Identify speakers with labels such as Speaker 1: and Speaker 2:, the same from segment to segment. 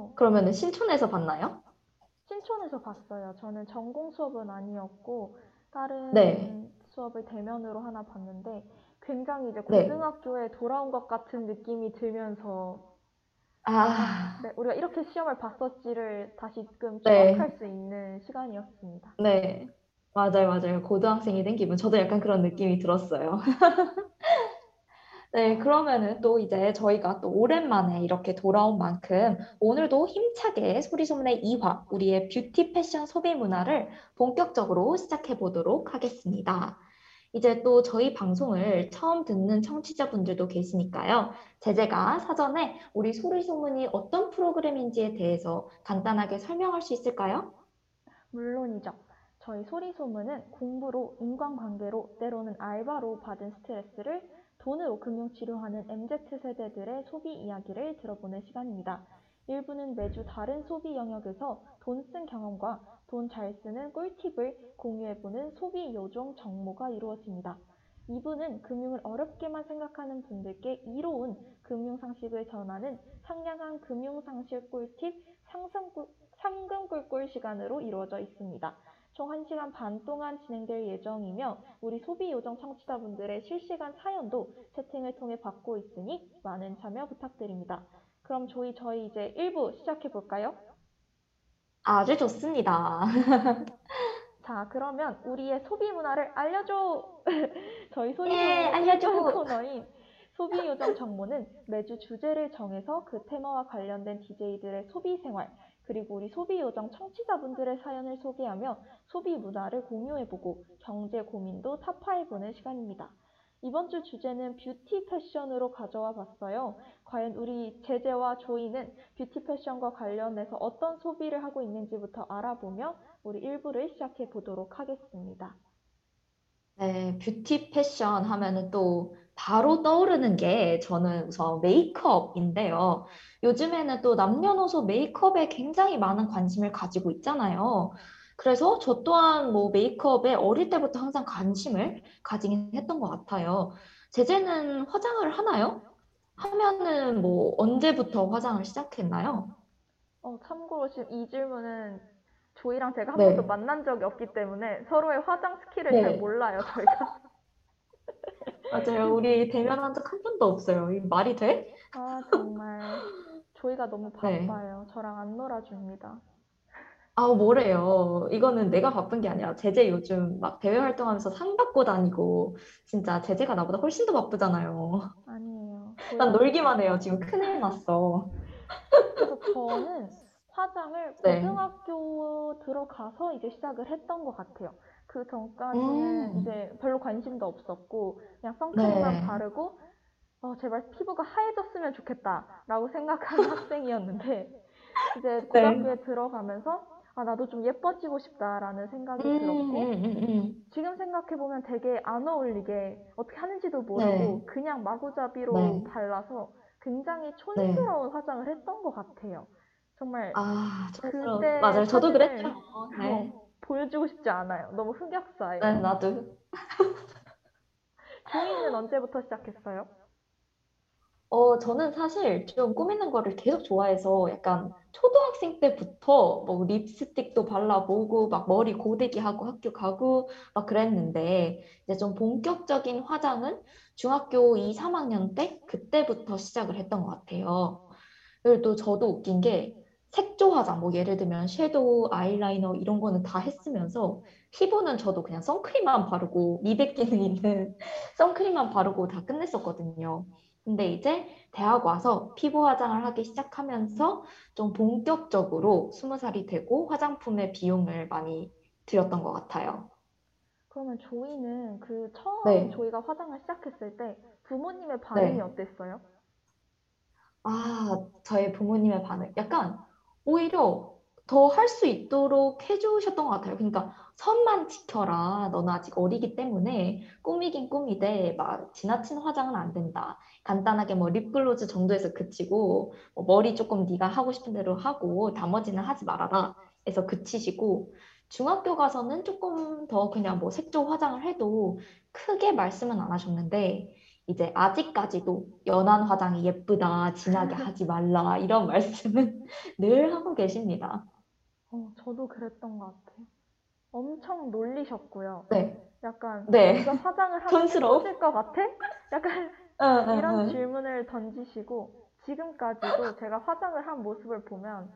Speaker 1: 어,
Speaker 2: 그러면은 신촌에서 봤나요?
Speaker 1: 신촌에서 봤어요. 저는 전공 수업은 아니었고,
Speaker 2: 네,
Speaker 1: 다른 수업을 대면으로 하나 봤는데, 굉장히 이제
Speaker 2: 네.
Speaker 1: 고등학교에 돌아온 것 같은 느낌이 들면서, 아,
Speaker 2: 아,
Speaker 1: 네, 우리가 이렇게 시험을 봤었지를 다시금 추억할
Speaker 2: 네,
Speaker 1: 수 있는 시간이었습니다.
Speaker 2: 네. 맞아요, 맞아요. 고등학생이 된 기분. 저도 약간 그런 느낌이 들었어요. 네, 그러면은 또 이제 저희가 또 오랜만에 이렇게 돌아온 만큼 오늘도 힘차게 소리소문의 이화, 우리의 뷰티 패션 소비 문화를 본격적으로 시작해 보도록 하겠습니다. 이제 또 저희 방송을 처음 듣는 청취자분들도 계시니까요. 제재가 사전에 우리 소리소문이 어떤 프로그램인지에 대해서 간단하게 설명할 수 있을까요?
Speaker 1: 물론이죠. 저희 소리소문은 공부로, 인간관계로, 때로는 알바로 받은 스트레스를 돈으로 금융치료하는 MZ세대들의 소비 이야기를 들어보는 시간입니다. 일부는 매주 다른 소비 영역에서 돈 쓴 경험과 돈 잘 쓰는 꿀팁을 공유해보는 소비 요정 정모가 이루어집니다. 2부는 금융을 어렵게만 생각하는 분들께 이로운 금융상식을 전하는 상냥한 금융상식 꿀팁 상금 꿀꿀 시간으로 이루어져 있습니다. 총 1시간 반 동안 진행될 예정이며 우리 소비 요정 청취자분들의 실시간 사연도 채팅을 통해 받고 있으니 많은 참여 부탁드립니다. 그럼 저희 저희 이제 1부 시작해 볼까요?
Speaker 2: 아주 좋습니다.
Speaker 1: 자, 그러면 우리의 소비 문화를 알려줘! 저희
Speaker 2: 예,
Speaker 1: 소리소문의 일반
Speaker 2: 알려줘.
Speaker 1: 코너인 소비 요정 정모는 매주 주제를 정해서 그 테마와 관련된 DJ들의 소비 생활, 그리고 우리 소비 요정 청취자분들의 사연을 소개하며 소비 문화를 공유해보고 경제 고민도 타파해보는 시간입니다. 이번 주 주제는 뷰티 패션으로 가져와 봤어요. 과연 우리 제재와 조이는 뷰티 패션과 관련해서 어떤 소비를 하고 있는지부터 알아보며 우리 1부를 시작해 보도록 하겠습니다.
Speaker 2: 네, 뷰티 패션 하면은 또 바로 떠오르는 게 저는 우선 메이크업인데요. 요즘에는 또 남녀노소 메이크업에 굉장히 많은 관심을 가지고 있잖아요. 그래서 저 또한 뭐 메이크업에 어릴 때부터 항상 관심을 가지긴 했던 것 같아요. 제재는 화장을 하나요? 하면은 뭐 언제부터 화장을 시작했나요?
Speaker 1: 어, 참고로 지금 이 질문은 조이랑 제가 한 번도
Speaker 2: 네,
Speaker 1: 만난 적이 없기 때문에 서로의 화장 스킬을 잘
Speaker 2: 네.
Speaker 1: 몰라요, 저희가.
Speaker 2: 맞아요. 우리 대면한 적 한 번도 없어요. 이 말이 돼?
Speaker 1: 아, 정말. 조이가 너무
Speaker 2: 네.
Speaker 1: 바빠요. 저랑 안 놀아줍니다.
Speaker 2: 아, 뭐래요. 이거는 내가 바쁜 게 아니라 제재 요즘 막 대외 활동하면서 상 받고 다니고 진짜 제재가 나보다 훨씬 더 바쁘잖아요.
Speaker 1: 아니에요.
Speaker 2: 난 놀기만 해요. 지금 큰일 났어.
Speaker 1: 그래서 저는 화장을
Speaker 2: 네.
Speaker 1: 고등학교 들어가서 이제 시작을 했던 것 같아요. 그 전까지는
Speaker 2: 음,
Speaker 1: 이제 별로 관심도 없었고, 그냥 선크림만
Speaker 2: 네.
Speaker 1: 바르고, 어, 제발 피부가 하얘졌으면 좋겠다라고 생각하는 학생이었는데, 이제
Speaker 2: 네.
Speaker 1: 고등학교에 들어가면서, 아, 나도 좀 예뻐지고 싶다라는
Speaker 2: 음,
Speaker 1: 생각이 들었고,
Speaker 2: 음, 음, 음.
Speaker 1: 지금 생각해 보면 되게 안 어울리게 어떻게 하는지도
Speaker 2: 네.
Speaker 1: 모르고 그냥 마구잡이로
Speaker 2: 네.
Speaker 1: 발라서 굉장히
Speaker 2: 네.
Speaker 1: 촌스러운 화장을 했던 것 같아요. 정말
Speaker 2: 아.
Speaker 1: 그때
Speaker 2: 맞아요. 저도 그랬죠. 네.
Speaker 1: 어, 보여주고 싶지 않아요. 너무
Speaker 2: 네,
Speaker 1: 흑역사예요.
Speaker 2: 나도.
Speaker 1: 조이는 언제부터 시작했어요?
Speaker 2: 어, 저는 사실 좀 꾸미는 거를 계속 좋아해서 약간 초등학생 때부터 뭐 립스틱도 발라보고 막 머리 고데기 하고 학교 가고 막 그랬는데 이제 좀 본격적인 화장은 중학교 2, 3학년 때 그때부터 시작을 했던 것 같아요. 그리고 또 저도 웃긴 게 색조 화장, 뭐 예를 들면 섀도우, 아이라이너 이런 거는 다 했으면서 피부는 저도 그냥 선크림만 바르고 미백 기능 있는 선크림만 바르고 다 끝냈었거든요. 근데 이제 대학 와서 피부 화장을 하기 시작하면서 좀 본격적으로 스무 살이 되고 화장품의 비용을 많이 들였던 것 같아요.
Speaker 1: 그러면 조이는 그 처음
Speaker 2: 네,
Speaker 1: 조이가 화장을 시작했을 때 부모님의 반응이
Speaker 2: 네.
Speaker 1: 어땠어요?
Speaker 2: 아, 저의 부모님의 반응. 약간 오히려 더 할 수 있도록 해주셨던 것 같아요. 그러니까 선만 지켜라. 너는 아직 어리기 때문에 꾸미긴 꾸미되 막 지나친 화장은 안 된다. 간단하게 뭐 립글로즈 정도에서 그치고 뭐 머리 조금 네가 하고 싶은 대로 하고 나머지는 하지 말아라. 해서 그치시고 중학교 가서는 조금 더 그냥 뭐 색조 화장을 해도 크게 말씀은 안 하셨는데 이제 아직까지도 연한 화장이 예쁘다, 진하게 하지 말라 이런 말씀은 늘 하고 계십니다.
Speaker 1: 어, 저도 그랬던 것 같아요. 엄청 놀리셨고요.
Speaker 2: 네,
Speaker 1: 약간
Speaker 2: 네.
Speaker 1: 네가 화장을 하면? 예뻐질 것 같아? 약간 이런
Speaker 2: 응.
Speaker 1: 질문을 던지시고 지금까지도 제가 화장을 한 모습을 보면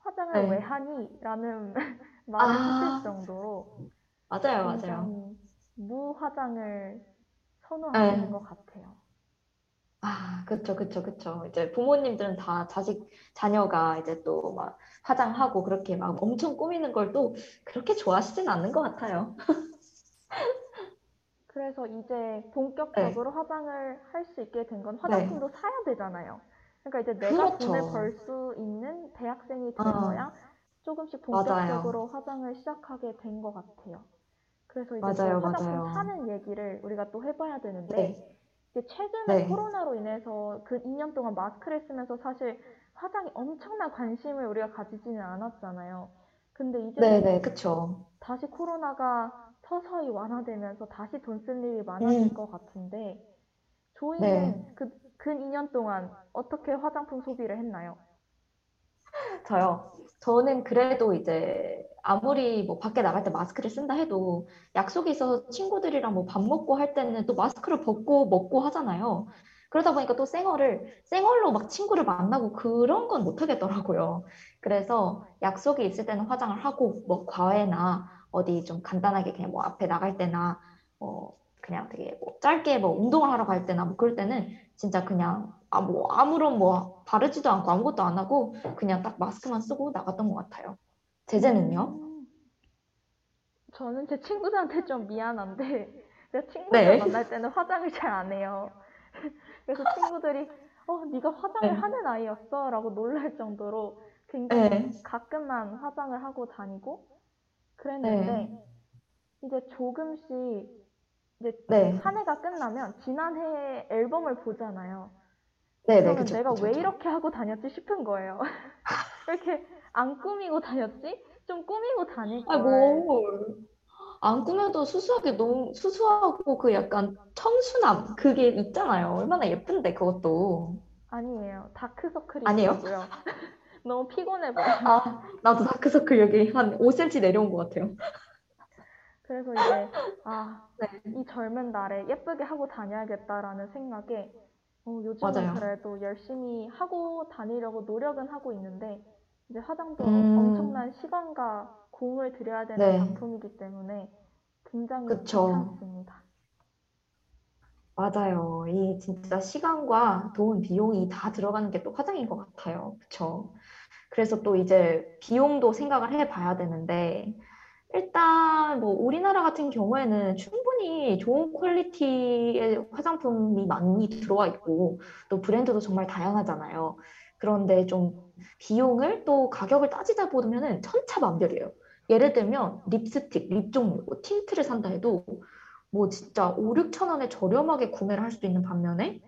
Speaker 1: 화장을
Speaker 2: 네.
Speaker 1: 왜 하니? 라는 말을
Speaker 2: 아.
Speaker 1: 하실 정도로
Speaker 2: 맞아요, 맞아요.
Speaker 1: 무화장을 선호하시는
Speaker 2: 네.
Speaker 1: 것 같아요.
Speaker 2: 아, 그쵸, 그쵸, 그쵸. 이제 부모님들은 다 자식, 자녀가 이제 또 막 화장하고 그렇게 막 엄청 꾸미는 걸 또 그렇게 좋아하시진 않는 것 같아요.
Speaker 1: 그래서 이제 본격적으로 화장을 할 수 있게 된건
Speaker 2: 네.
Speaker 1: 화장품도 사야 되잖아요. 그러니까 이제 내가 돈을
Speaker 2: 그렇죠.
Speaker 1: 벌수 있는 대학생이
Speaker 2: 아.
Speaker 1: 되어야 조금씩
Speaker 2: 맞아요.
Speaker 1: 본격적으로 화장을 시작하게 된 것 같아요. 그래서 이제 또
Speaker 2: 맞아요,
Speaker 1: 화장품
Speaker 2: 맞아요.
Speaker 1: 사는 얘기를 우리가 또 해봐야 되는데
Speaker 2: 네.
Speaker 1: 이제 최근에
Speaker 2: 네.
Speaker 1: 코로나로 인해서 그 2년 동안 마스크를 쓰면서 사실 화장에 엄청난 관심을 우리가 가지지는 않았잖아요. 근데 이제
Speaker 2: 네네, 그쵸.
Speaker 1: 다시 코로나가 서서히 완화되면서 다시 돈 쓸 일이 많아질
Speaker 2: 음.
Speaker 1: 것 같은데 조이는
Speaker 2: 네.
Speaker 1: 그, 근 2년 동안 어떻게 화장품 소비를 했나요?
Speaker 2: 저요. 저는 그래도 이제 아무리 뭐 밖에 나갈 때 마스크를 쓴다 해도 약속이 있어서 친구들이랑 뭐 밥 먹고 할 때는 또 마스크를 벗고 먹고 하잖아요. 그러다 보니까 또 쌩얼을, 쌩얼로 막 친구를 만나고 그런 건 못 하겠더라고요. 그래서 약속이 있을 때는 화장을 하고 뭐 과외나 어디 좀 간단하게 그냥 뭐 앞에 나갈 때나 뭐 그냥 되게 뭐 짧게 뭐 운동을 하러 갈 때나 뭐 그럴 때는 진짜 그냥 아 뭐 아무런 뭐 바르지도 않고 아무것도 안 하고 그냥 딱 마스크만 쓰고 나갔던 것 같아요. 제재는요?
Speaker 1: 음, 저는 제 친구들한테 좀 미안한데 제가 친구들
Speaker 2: 네.
Speaker 1: 만날 때는 화장을 잘 안 해요. 그래서 친구들이 어, 네가 화장을
Speaker 2: 네.
Speaker 1: 하는 아이였어? 라고 놀랄 정도로 굉장히
Speaker 2: 네.
Speaker 1: 가끔만 화장을 하고 다니고 그랬는데
Speaker 2: 네.
Speaker 1: 이제 조금씩 이제
Speaker 2: 네.
Speaker 1: 한 해가 끝나면 지난해 앨범을 보잖아요.
Speaker 2: 네, 네,
Speaker 1: 그러면
Speaker 2: 그쵸,
Speaker 1: 내가
Speaker 2: 그쵸,
Speaker 1: 왜
Speaker 2: 그쵸.
Speaker 1: 이렇게 하고 다녔지 싶은 거예요. 왜 이렇게 안 꾸미고 다녔지? 좀 꾸미고 다닐
Speaker 2: 아니,
Speaker 1: 걸.
Speaker 2: 뭘. 안 꾸며도 수수하게 너무, 수수하고 그 약간 청순함, 그게 있잖아요. 얼마나 예쁜데, 그것도.
Speaker 1: 아니에요. 다크서클이
Speaker 2: 아니에요?
Speaker 1: 있고요. 너무 피곤해 보여.
Speaker 2: 아, 나도 다크서클 여기 한 5cm 내려온 것 같아요.
Speaker 1: 그래서 이제 아,
Speaker 2: 네.
Speaker 1: 이 젊은 날에 예쁘게 하고 다녀야겠다라는 생각에 어, 요즘은
Speaker 2: 맞아요.
Speaker 1: 그래도 열심히 하고 다니려고 노력은 하고 있는데 이제 화장도
Speaker 2: 음.
Speaker 1: 엄청난 시간과 공을 들여야 되는
Speaker 2: 네.
Speaker 1: 작품이기 때문에 굉장히
Speaker 2: 그쵸.
Speaker 1: 귀찮습니다.
Speaker 2: 맞아요. 이 진짜 시간과 돈, 비용이 다 들어가는 게 또 화장인 것 같아요. 그쵸? 그래서 또 이제 비용도 생각을 해봐야 되는데, 일단 뭐 우리나라 같은 경우에는 충분히 좋은 퀄리티의 화장품이 많이 들어와 있고, 또 브랜드도 정말 다양하잖아요. 그런데 좀 비용을 또 가격을 따지다 보면은 천차만별이에요. 예를 들면 립스틱, 립 종류, 뭐 틴트를 산다 해도 뭐 진짜 5, 6천 원에 저렴하게 구매를 할수 있는 반면에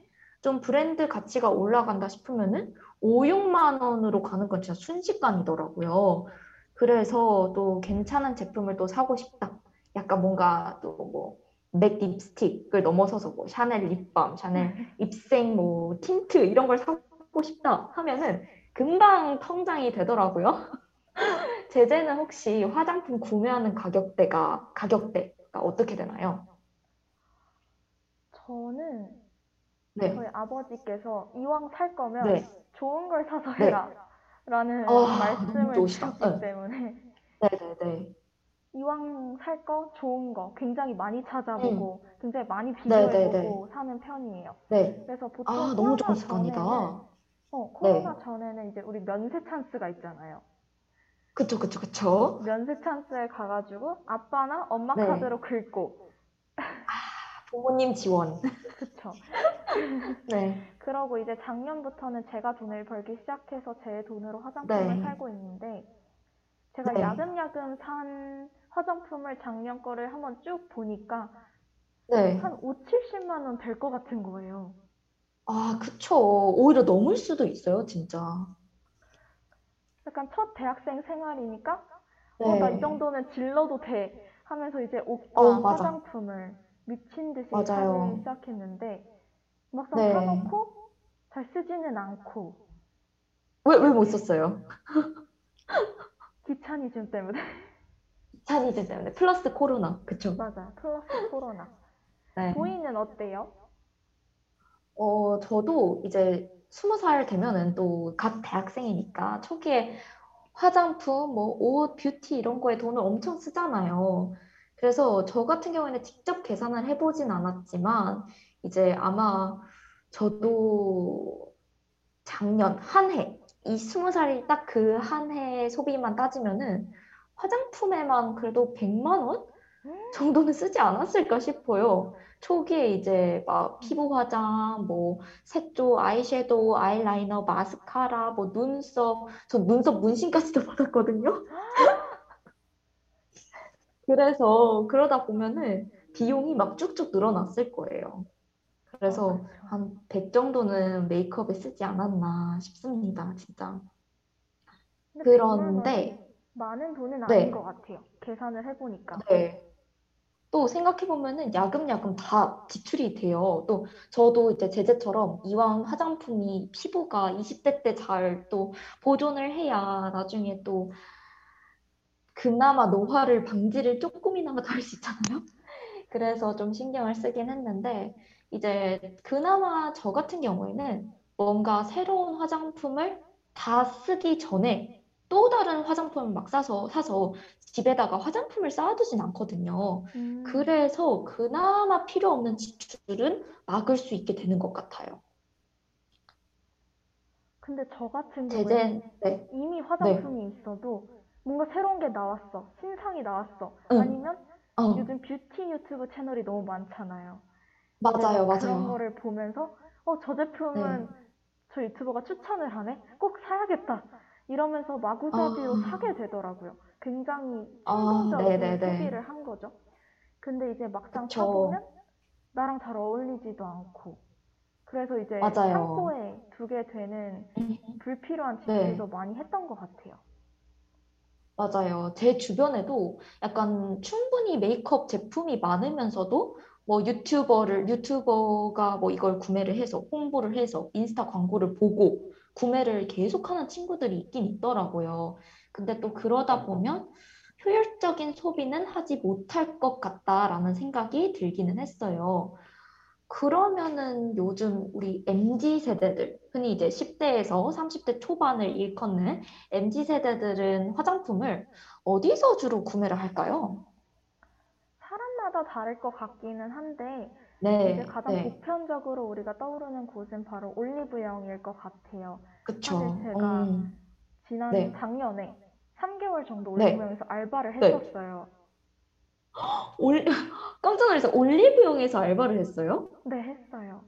Speaker 2: 좀 브랜드 가치가 올라간다 싶으면은 5, 6만 원으로 가는 건 진짜 순식간이더라고요. 그래서 또 괜찮은 제품을 또 사고 싶다. 약간 뭔가 또뭐 맥 립스틱을 넘어서서 뭐 샤넬 립밤, 샤넬 입생 뭐 틴트 이런 걸 사고 싶다 하면은 금방 텅장이 되더라고요. 제재는 혹시 화장품 구매하는 가격대가 가격대가 어떻게 되나요?
Speaker 1: 저는
Speaker 2: 네.
Speaker 1: 저희 아버지께서 이왕 살 거면
Speaker 2: 네.
Speaker 1: 좋은 걸 사서
Speaker 2: 네.
Speaker 1: 해라 라는
Speaker 2: 아, 너무
Speaker 1: 말씀을
Speaker 2: 좋으시다.
Speaker 1: 주시기
Speaker 2: 네.
Speaker 1: 때문에
Speaker 2: 네네네.
Speaker 1: 이왕 살 거 좋은 거 굉장히 많이
Speaker 2: 음.
Speaker 1: 찾아보고 굉장히 많이. 비교해보고 사는 편이에요.
Speaker 2: 네.
Speaker 1: 그래서 보통
Speaker 2: 아, 너무 좋은
Speaker 1: 코로나
Speaker 2: 습관이다.
Speaker 1: 전에는 어,
Speaker 2: 네.
Speaker 1: 코로나 전에는 이제 우리 면세 찬스가 있잖아요.
Speaker 2: 그쵸, 그쵸, 그쵸.
Speaker 1: 면세 찬스에 가가지고 아빠나 엄마
Speaker 2: 네.
Speaker 1: 카드로 긁고
Speaker 2: 부모님 지원.
Speaker 1: 그쵸.
Speaker 2: 네.
Speaker 1: 그러고 이제 작년부터는 제가 돈을 벌기 시작해서 제 돈으로 화장품을
Speaker 2: 네.
Speaker 1: 살고 있는데 제가
Speaker 2: 네.
Speaker 1: 야금야금 산 화장품을 작년 거를 한번 쭉 보니까
Speaker 2: 네.
Speaker 1: 한 5, 70만 원 될 것 같은 거예요.
Speaker 2: 아, 그쵸. 오히려 넘을 수도 있어요, 진짜.
Speaker 1: 약간 첫 대학생 생활이니까 어, 나이
Speaker 2: 네.
Speaker 1: 정도는 질러도 돼 하면서 이제 옷과
Speaker 2: 어.
Speaker 1: 화장품을 미친 듯이
Speaker 2: 맞아요.
Speaker 1: 사기 시작했는데 막상
Speaker 2: 네.
Speaker 1: 사놓고 잘 쓰지는 않고
Speaker 2: 왜, 왜 못 썼어요?
Speaker 1: 귀차니즘 때문에
Speaker 2: 차니즈 때문에. 플러스 코로나. 그쵸?
Speaker 1: 맞아 플러스 코로나
Speaker 2: 네.
Speaker 1: 보이는 어때요?
Speaker 2: 어, 저도 이제 스무 살 되면은 또각 대학생이니까 초기에 화장품, 뭐 옷, 뷰티 이런 거에 돈을 엄청 쓰잖아요. 그래서 저 같은 경우에는 직접 계산을 해보진 않았지만 이제 아마 저도 작년 한 해, 이 스무 살이 딱 그 한 해 소비만 따지면은 화장품에만 그래도 100만 원 정도는 쓰지 않았을까 싶어요. 초기에 이제 막 피부 화장, 뭐 색조, 아이섀도우, 아이라이너, 마스카라, 뭐 눈썹, 저 눈썹 문신까지도 받았거든요. 그래서 그러다 보면은 비용이 막 쭉쭉 늘어났을 거예요. 그래서
Speaker 1: 맞아요.
Speaker 2: 한100 정도는 메이크업에 쓰지 않았나 싶습니다, 진짜. 그런데
Speaker 1: 100만 원이 많은 돈은
Speaker 2: 네.
Speaker 1: 아닌 것 같아요. 계산을 해보니까.
Speaker 2: 네. 또 생각해보면은 야금야금 다 지출이 돼요. 또 저도 이제 제재처럼 이왕 화장품이 피부가 20대 때 잘 또 보존을 해야 나중에 또 그나마 노화를 방지를 조금이나마 더 할 수 있잖아요. 그래서 좀 신경을 쓰긴 했는데 이제 그나마 저 같은 경우에는 뭔가 새로운 화장품을 다 쓰기 전에 또 다른 화장품을 막 사서 사서 집에다가 화장품을 쌓아두진 않거든요.
Speaker 1: 음,
Speaker 2: 그래서 그나마 필요 없는 지출은 막을 수 있게 되는 것 같아요.
Speaker 1: 근데 저 같은 경우에는
Speaker 2: 제재, 네,
Speaker 1: 이미 화장품이 있어도 뭔가 새로운 게 나왔어. 신상이 나왔어.
Speaker 2: 응.
Speaker 1: 아니면
Speaker 2: 어,
Speaker 1: 요즘 뷰티 유튜브 채널이 너무 많잖아요.
Speaker 2: 맞아요,
Speaker 1: 그래서 그런
Speaker 2: 맞아요.
Speaker 1: 거를 보면서 어, 저 제품은 저 유튜버가 추천을 하네? 꼭 사야겠다. 이러면서 마구잡이로
Speaker 2: 아.
Speaker 1: 사게 되더라고요. 굉장히
Speaker 2: 아,
Speaker 1: 충동적인
Speaker 2: 네네네.
Speaker 1: 소비를 한 거죠. 근데 이제 막상
Speaker 2: 그쵸.
Speaker 1: 사보면 나랑 잘 어울리지도 않고. 그래서 이제
Speaker 2: 맞아요.
Speaker 1: 창고에 두게 되는
Speaker 2: 음,
Speaker 1: 불필요한
Speaker 2: 네.
Speaker 1: 지출도 많이 했던 것 같아요.
Speaker 2: 맞아요. 제 주변에도 약간 충분히 메이크업 제품이 많으면서도 뭐 유튜버를, 유튜버가 뭐 이걸 구매를 해서 홍보를 해서 인스타 광고를 보고 구매를 계속하는 친구들이 있긴 있더라고요. 근데 또 그러다 보면 효율적인 소비는 하지 못할 것 같다라는 생각이 들기는 했어요. 그러면은 요즘 우리 MZ 세대들, 흔히 이제 10대에서 30대 초반을 일컫는 MZ 세대들은 화장품을 어디서 주로 구매를 할까요?
Speaker 1: 사람마다 다를 것 같기는 한데,
Speaker 2: 네,
Speaker 1: 이제 가장
Speaker 2: 네,
Speaker 1: 보편적으로 우리가 떠오르는 곳은 바로 올리브영일 것 같아요.
Speaker 2: 그쵸.
Speaker 1: 사실 제가
Speaker 2: 음,
Speaker 1: 지난
Speaker 2: 네.
Speaker 1: 작년에 3개월 정도
Speaker 2: 네.
Speaker 1: 올리브영에서 알바를
Speaker 2: 네.
Speaker 1: 했었어요.
Speaker 2: 올, 깜짝 놀라서 올리브영에서 알바를 했어요?
Speaker 1: 네, 했어요.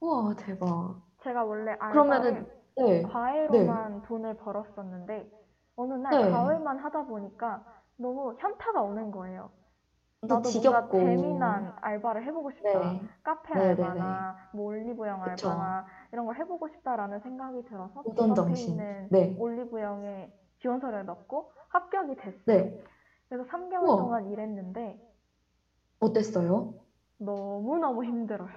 Speaker 2: 와, 대박.
Speaker 1: 제가 원래
Speaker 2: 그러면은,
Speaker 1: 알바를
Speaker 2: 네,
Speaker 1: 과외로만 돈을 벌었었는데 어느 날
Speaker 2: 네.
Speaker 1: 과외만 하다 보니까 너무 현타가 오는 거예요.
Speaker 2: 또
Speaker 1: 나도 뭔가
Speaker 2: 지겹고.
Speaker 1: 재미난 알바를 해보고 싶다.
Speaker 2: 네,
Speaker 1: 카페
Speaker 2: 네, 네,
Speaker 1: 알바나 뭐 올리브영
Speaker 2: 그쵸.
Speaker 1: 알바나 이런 걸 해보고 싶다라는 생각이 들어서 앞에
Speaker 2: 정신.
Speaker 1: 있는
Speaker 2: 네,
Speaker 1: 올리브영에 지원서를 넣고 합격이 됐어요.
Speaker 2: 네.
Speaker 1: 그래서 3개월
Speaker 2: 우와.
Speaker 1: 동안 일했는데
Speaker 2: 어땠어요?
Speaker 1: 너무너무 힘들어요.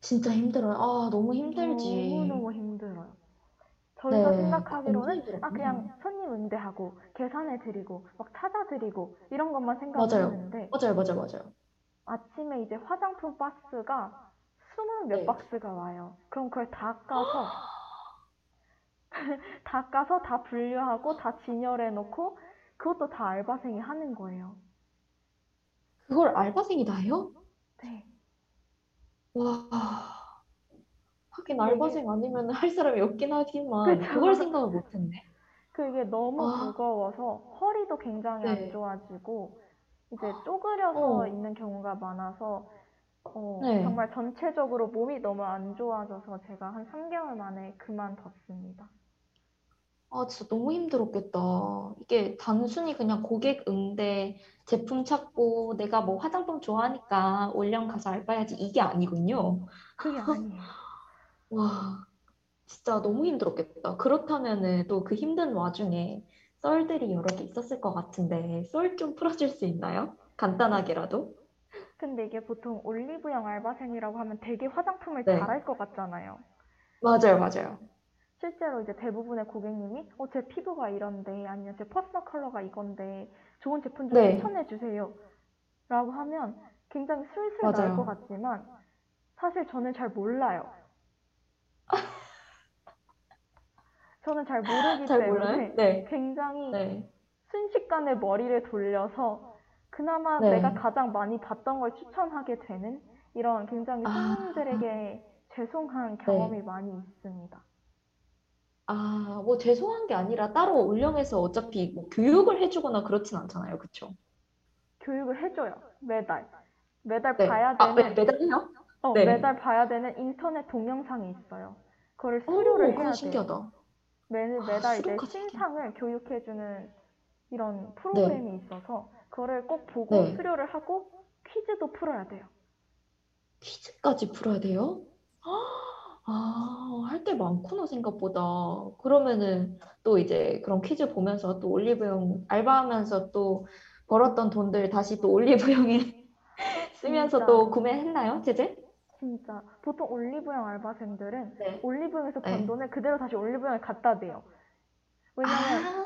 Speaker 2: 진짜 힘들어요. 아, 너무 힘들지.
Speaker 1: 너무너무 힘들어요. 저희가
Speaker 2: 네,
Speaker 1: 생각하기로는 아. 그냥 손님 응대하고 계산해 드리고 막 찾아 드리고 이런 것만
Speaker 2: 맞아요.
Speaker 1: 생각했는데
Speaker 2: 맞아요, 맞아요, 맞아요.
Speaker 1: 아침에 이제 화장품 박스가 스물 몇
Speaker 2: 네.
Speaker 1: 박스가 와요. 그럼 그걸 다 까서 다 까서 다 분류하고 다 진열해 놓고 그것도 다 알바생이 하는 거예요.
Speaker 2: 그걸 알바생이 다 해요?
Speaker 1: 네.
Speaker 2: 와, 하긴 알바생 아니면 할 사람이 없긴 하지만
Speaker 1: 그쵸.
Speaker 2: 그걸 생각을 못했네.
Speaker 1: 그 이게 너무
Speaker 2: 아.
Speaker 1: 무거워서 허리도 굉장히
Speaker 2: 네.
Speaker 1: 안 좋아지고 이제 쪼그려서
Speaker 2: 어.
Speaker 1: 있는 경우가 많아서 어,
Speaker 2: 네.
Speaker 1: 정말 전체적으로 몸이 너무 안 좋아져서 제가 한 3개월 만에 그만뒀습니다.
Speaker 2: 아, 진짜 너무 힘들었겠다. 이게 단순히 그냥 고객 응대, 제품 찾고, 내가 뭐 화장품 좋아하니까 올영 가서 알바해야지 이게 아니군요.
Speaker 1: 그게 아니에요.
Speaker 2: 와, 진짜 너무 힘들었겠다. 그렇다면은 또 그 힘든 와중에 썰들이 여러 개 있었을 것 같은데, 썰 좀 풀어줄 수 있나요? 간단하게라도?
Speaker 1: 근데 이게 보통 올리브영 알바생이라고 하면 되게 화장품을
Speaker 2: 네.
Speaker 1: 잘할 것 같잖아요.
Speaker 2: 맞아요, 맞아요.
Speaker 1: 실제로 이제 대부분의 고객님이 어, 제 피부가 이런데 아니면 제 퍼스널 컬러가 이건데 좋은 제품 좀
Speaker 2: 네.
Speaker 1: 추천해 주세요. 라고 하면 굉장히 술술
Speaker 2: 맞아요.
Speaker 1: 나올 것 같지만 사실 저는 잘 몰라요. 저는 잘 모르기
Speaker 2: 잘
Speaker 1: 때문에?
Speaker 2: 네.
Speaker 1: 굉장히
Speaker 2: 네.
Speaker 1: 순식간에 머리를 돌려서 그나마
Speaker 2: 네.
Speaker 1: 내가 가장 많이 봤던 걸 추천하게 되는 이런 굉장히
Speaker 2: 아.
Speaker 1: 손님들에게 죄송한 경험이 많이 있습니다.
Speaker 2: 아, 뭐 죄송한 게 아니라 따로 올영에서 어차피 뭐 교육을 해주거나 그렇진 않잖아요. 그쵸?
Speaker 1: 교육을 해줘요. 매달. 매달
Speaker 2: 네.
Speaker 1: 봐야
Speaker 2: 아, 매,
Speaker 1: 되는,
Speaker 2: 매달요?
Speaker 1: 어,
Speaker 2: 네.
Speaker 1: 매달 봐야 되는 인터넷 동영상이 있어요.
Speaker 2: 오,
Speaker 1: 수료를 해야
Speaker 2: 그건
Speaker 1: 돼요.
Speaker 2: 신기하다.
Speaker 1: 매,
Speaker 2: 아,
Speaker 1: 매달 이제
Speaker 2: 수료까지
Speaker 1: 신상을 교육해주는 이런 프로그램이 있어서 그거를 꼭 보고
Speaker 2: 네.
Speaker 1: 수료를 하고 퀴즈도 풀어야 돼요.
Speaker 2: 퀴즈까지 풀어야 돼요? 아, 할게 많구나, 생각보다. 그러면은 또 이제 그런 퀴즈 보면서 또 올리브영 알바하면서 또 벌었던 돈들 다시 또 올리브영에 쓰면서
Speaker 1: 진짜.
Speaker 2: 또 구매했나요, 제재?
Speaker 1: 진짜 보통 올리브영 알바생들은
Speaker 2: 네.
Speaker 1: 올리브영에서 번
Speaker 2: 네.
Speaker 1: 돈을 그대로 다시 올리브영에 갖다 대요. 왜냐면
Speaker 2: 아,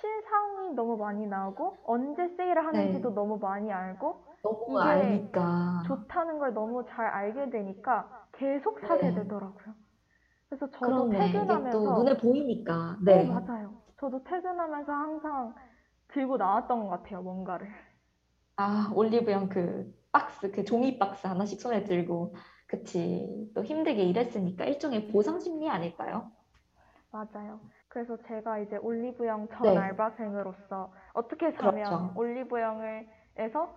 Speaker 1: 신상이 너무 많이 나오고 언제 세일을 하는지도
Speaker 2: 네.
Speaker 1: 너무 많이 알고
Speaker 2: 너무
Speaker 1: 이게
Speaker 2: 아니까.
Speaker 1: 좋다는 걸 너무 잘 알게 되니까 계속 사게
Speaker 2: 네.
Speaker 1: 되더라고요. 그래서 저도
Speaker 2: 그렇네. 이게 또
Speaker 1: 퇴근하면서
Speaker 2: 눈에 보이니까.
Speaker 1: 어,
Speaker 2: 네.
Speaker 1: 맞아요. 저도 퇴근하면서 항상 들고 나왔던 것 같아요, 뭔가를.
Speaker 2: 아, 올리브영 그 박스, 그 종이 박스 하나씩 손에 들고, 그치. 또 힘들게 일했으니까 일종의 보상 심리 아닐까요?
Speaker 1: 맞아요. 그래서 제가 이제 올리브영 전
Speaker 2: 네.
Speaker 1: 알바생으로서 어떻게 사면
Speaker 2: 그렇죠.
Speaker 1: 올리브영에서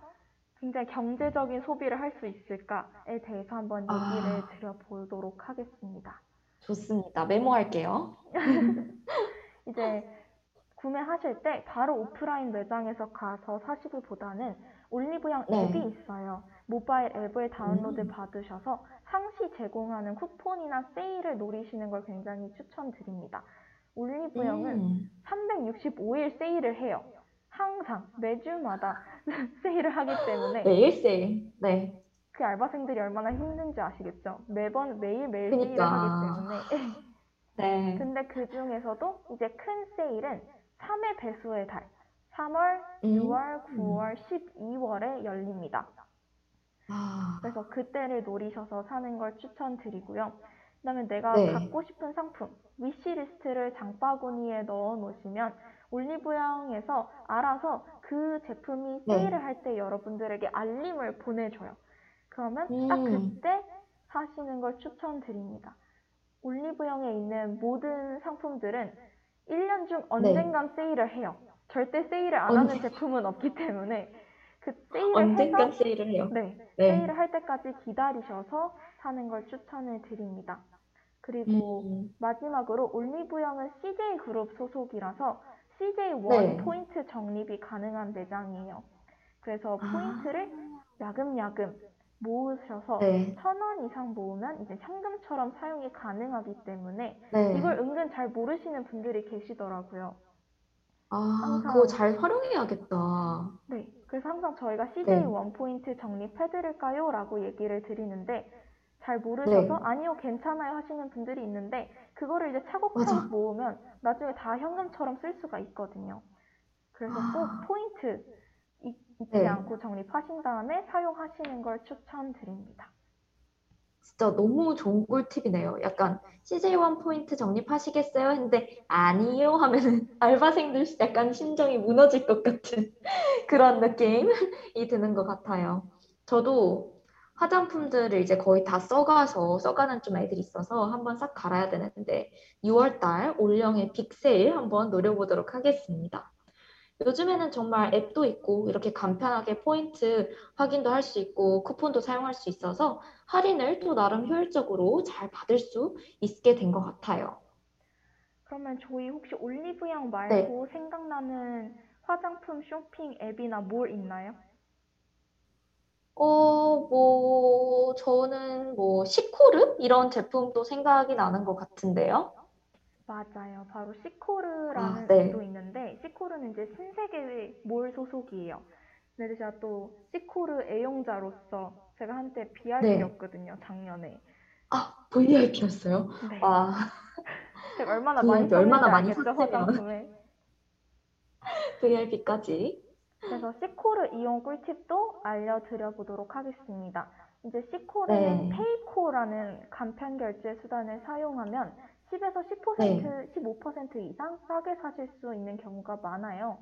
Speaker 1: 굉장히 경제적인 소비를 할 수 있을까에 대해서 한번
Speaker 2: 아.
Speaker 1: 얘기를 드려보도록 하겠습니다.
Speaker 2: 좋습니다. 메모할게요.
Speaker 1: 이제 구매하실 때 바로 오프라인 매장에서 가서 사시기보다는 올리브영
Speaker 2: 네.
Speaker 1: 앱이 있어요. 모바일 앱을 다운로드
Speaker 2: 음.
Speaker 1: 받으셔서 상시 제공하는 쿠폰이나 세일을 노리시는 걸 굉장히 추천드립니다. 올리브영은
Speaker 2: 음,
Speaker 1: 365일 세일을 해요. 항상 매주마다 세일을 하기 때문에
Speaker 2: 매일 세일. 네.
Speaker 1: 그 알바생들이 얼마나 힘든지 아시겠죠? 매번 매일 매일 세일을
Speaker 2: 그니까.
Speaker 1: 하기 때문에
Speaker 2: 네.
Speaker 1: 근데 그 중에서도 이제 큰 세일은 3의 배수의 달 3월,
Speaker 2: 음.
Speaker 1: 6월, 9월, 12월에 열립니다.
Speaker 2: 아,
Speaker 1: 그래서 그때를 노리셔서 사는 걸 추천드리고요. 그다음에 내가
Speaker 2: 네.
Speaker 1: 갖고 싶은 상품 위시리스트를 장바구니에 넣어 놓으시면 올리브영에서 알아서 그 제품이
Speaker 2: 네.
Speaker 1: 세일을 할 때 여러분들에게 알림을 보내줘요. 그러면 딱
Speaker 2: 음.
Speaker 1: 그때 사시는 걸 추천드립니다. 올리브영에 있는 모든 상품들은 1년 중 언젠간 세일을 해요. 절대 세일을 안 하는
Speaker 2: 네. 언제-
Speaker 1: 제품은 없기 때문에 그 세일을
Speaker 2: 언젠간
Speaker 1: 해서
Speaker 2: 세일을 해요.
Speaker 1: 네,
Speaker 2: 네.
Speaker 1: 세일을 할 때까지 기다리셔서 사는 걸 추천을 드립니다. 그리고
Speaker 2: 음,
Speaker 1: 마지막으로 올리브영은 CJ 그룹 소속이라서 CJ 원
Speaker 2: 네.
Speaker 1: 포인트 적립이 가능한 매장이에요. 그래서
Speaker 2: 아.
Speaker 1: 포인트를 야금야금 모으셔서
Speaker 2: 네.
Speaker 1: 천원 이상 모으면 이제 현금처럼 사용이 가능하기 때문에
Speaker 2: 네.
Speaker 1: 이걸 은근 잘 모르시는 분들이 계시더라고요.
Speaker 2: 아,
Speaker 1: 항상-
Speaker 2: 그거 잘 활용해야겠다.
Speaker 1: 네, 그래서 항상 저희가 CJ
Speaker 2: 네.
Speaker 1: 원 포인트 적립해드릴까요? 라고 얘기를 드리는데 잘 모르셔서
Speaker 2: 네.
Speaker 1: 아니요, 괜찮아요 하시는 분들이 있는데 그거를 이제
Speaker 2: 맞아.
Speaker 1: 차곡차곡 모으면 나중에 다 현금처럼 쓸 수가 있거든요. 그래서
Speaker 2: 아.
Speaker 1: 꼭 포인트 잊- 잊지
Speaker 2: 네.
Speaker 1: 않고 적립하신 다음에 사용하시는 걸 추천드립니다.
Speaker 2: 진짜 너무 좋은 꿀팁이네요. 약간 CJ1 포인트 적립하시겠어요? 했는데 아니요 하면은 알바생들 약간 심정이 무너질 것 같은 그런 느낌이 드는 것 같아요. 저도 화장품들을 이제 거의 다 써가서 써가는 좀 애들이 있어서 한번 싹 갈아야 되는데 6월달 올영의 빅세일 한번 노려보도록 하겠습니다. 요즘에는 정말 앱도 있고 이렇게 간편하게 포인트 확인도 할 수 있고 쿠폰도 사용할 수 있어서 할인을 또 나름 효율적으로 잘 받을 수 있게 된 것 같아요.
Speaker 1: 그러면 저희 혹시 올리브영
Speaker 2: 네.
Speaker 1: 말고 생각나는 화장품 쇼핑 앱이나 뭘 있나요?
Speaker 2: 어, 뭐, 저는 뭐, 시코르? 이런 제품도 생각이 나는 것 같은데요.
Speaker 1: 맞아요. 바로 시코르라는
Speaker 2: 아, 네.
Speaker 1: 앱도 있는데 시코르는 이제 신세계 몰 소속이에요. 근데 제가 또 시코르 애용자로서 제가 한때
Speaker 2: 네.
Speaker 1: BRP였거든요, 작년에.
Speaker 2: 아, VIP였어요?
Speaker 1: 네.
Speaker 2: 와,
Speaker 1: 제가 얼마나
Speaker 2: 그
Speaker 1: 많이
Speaker 2: 얼마나
Speaker 1: 썼는지
Speaker 2: 많이 샀으면.
Speaker 1: 화장품에.
Speaker 2: VIP까지.
Speaker 1: 그래서 시코르 이용 꿀팁도 알려드려 보도록 하겠습니다. 이제 시코르는
Speaker 2: 네.
Speaker 1: 페이코라는 간편 결제 수단을 사용하면 10에서 10%,
Speaker 2: 네.
Speaker 1: 15% 이상 싸게 사실 수 있는 경우가 많아요.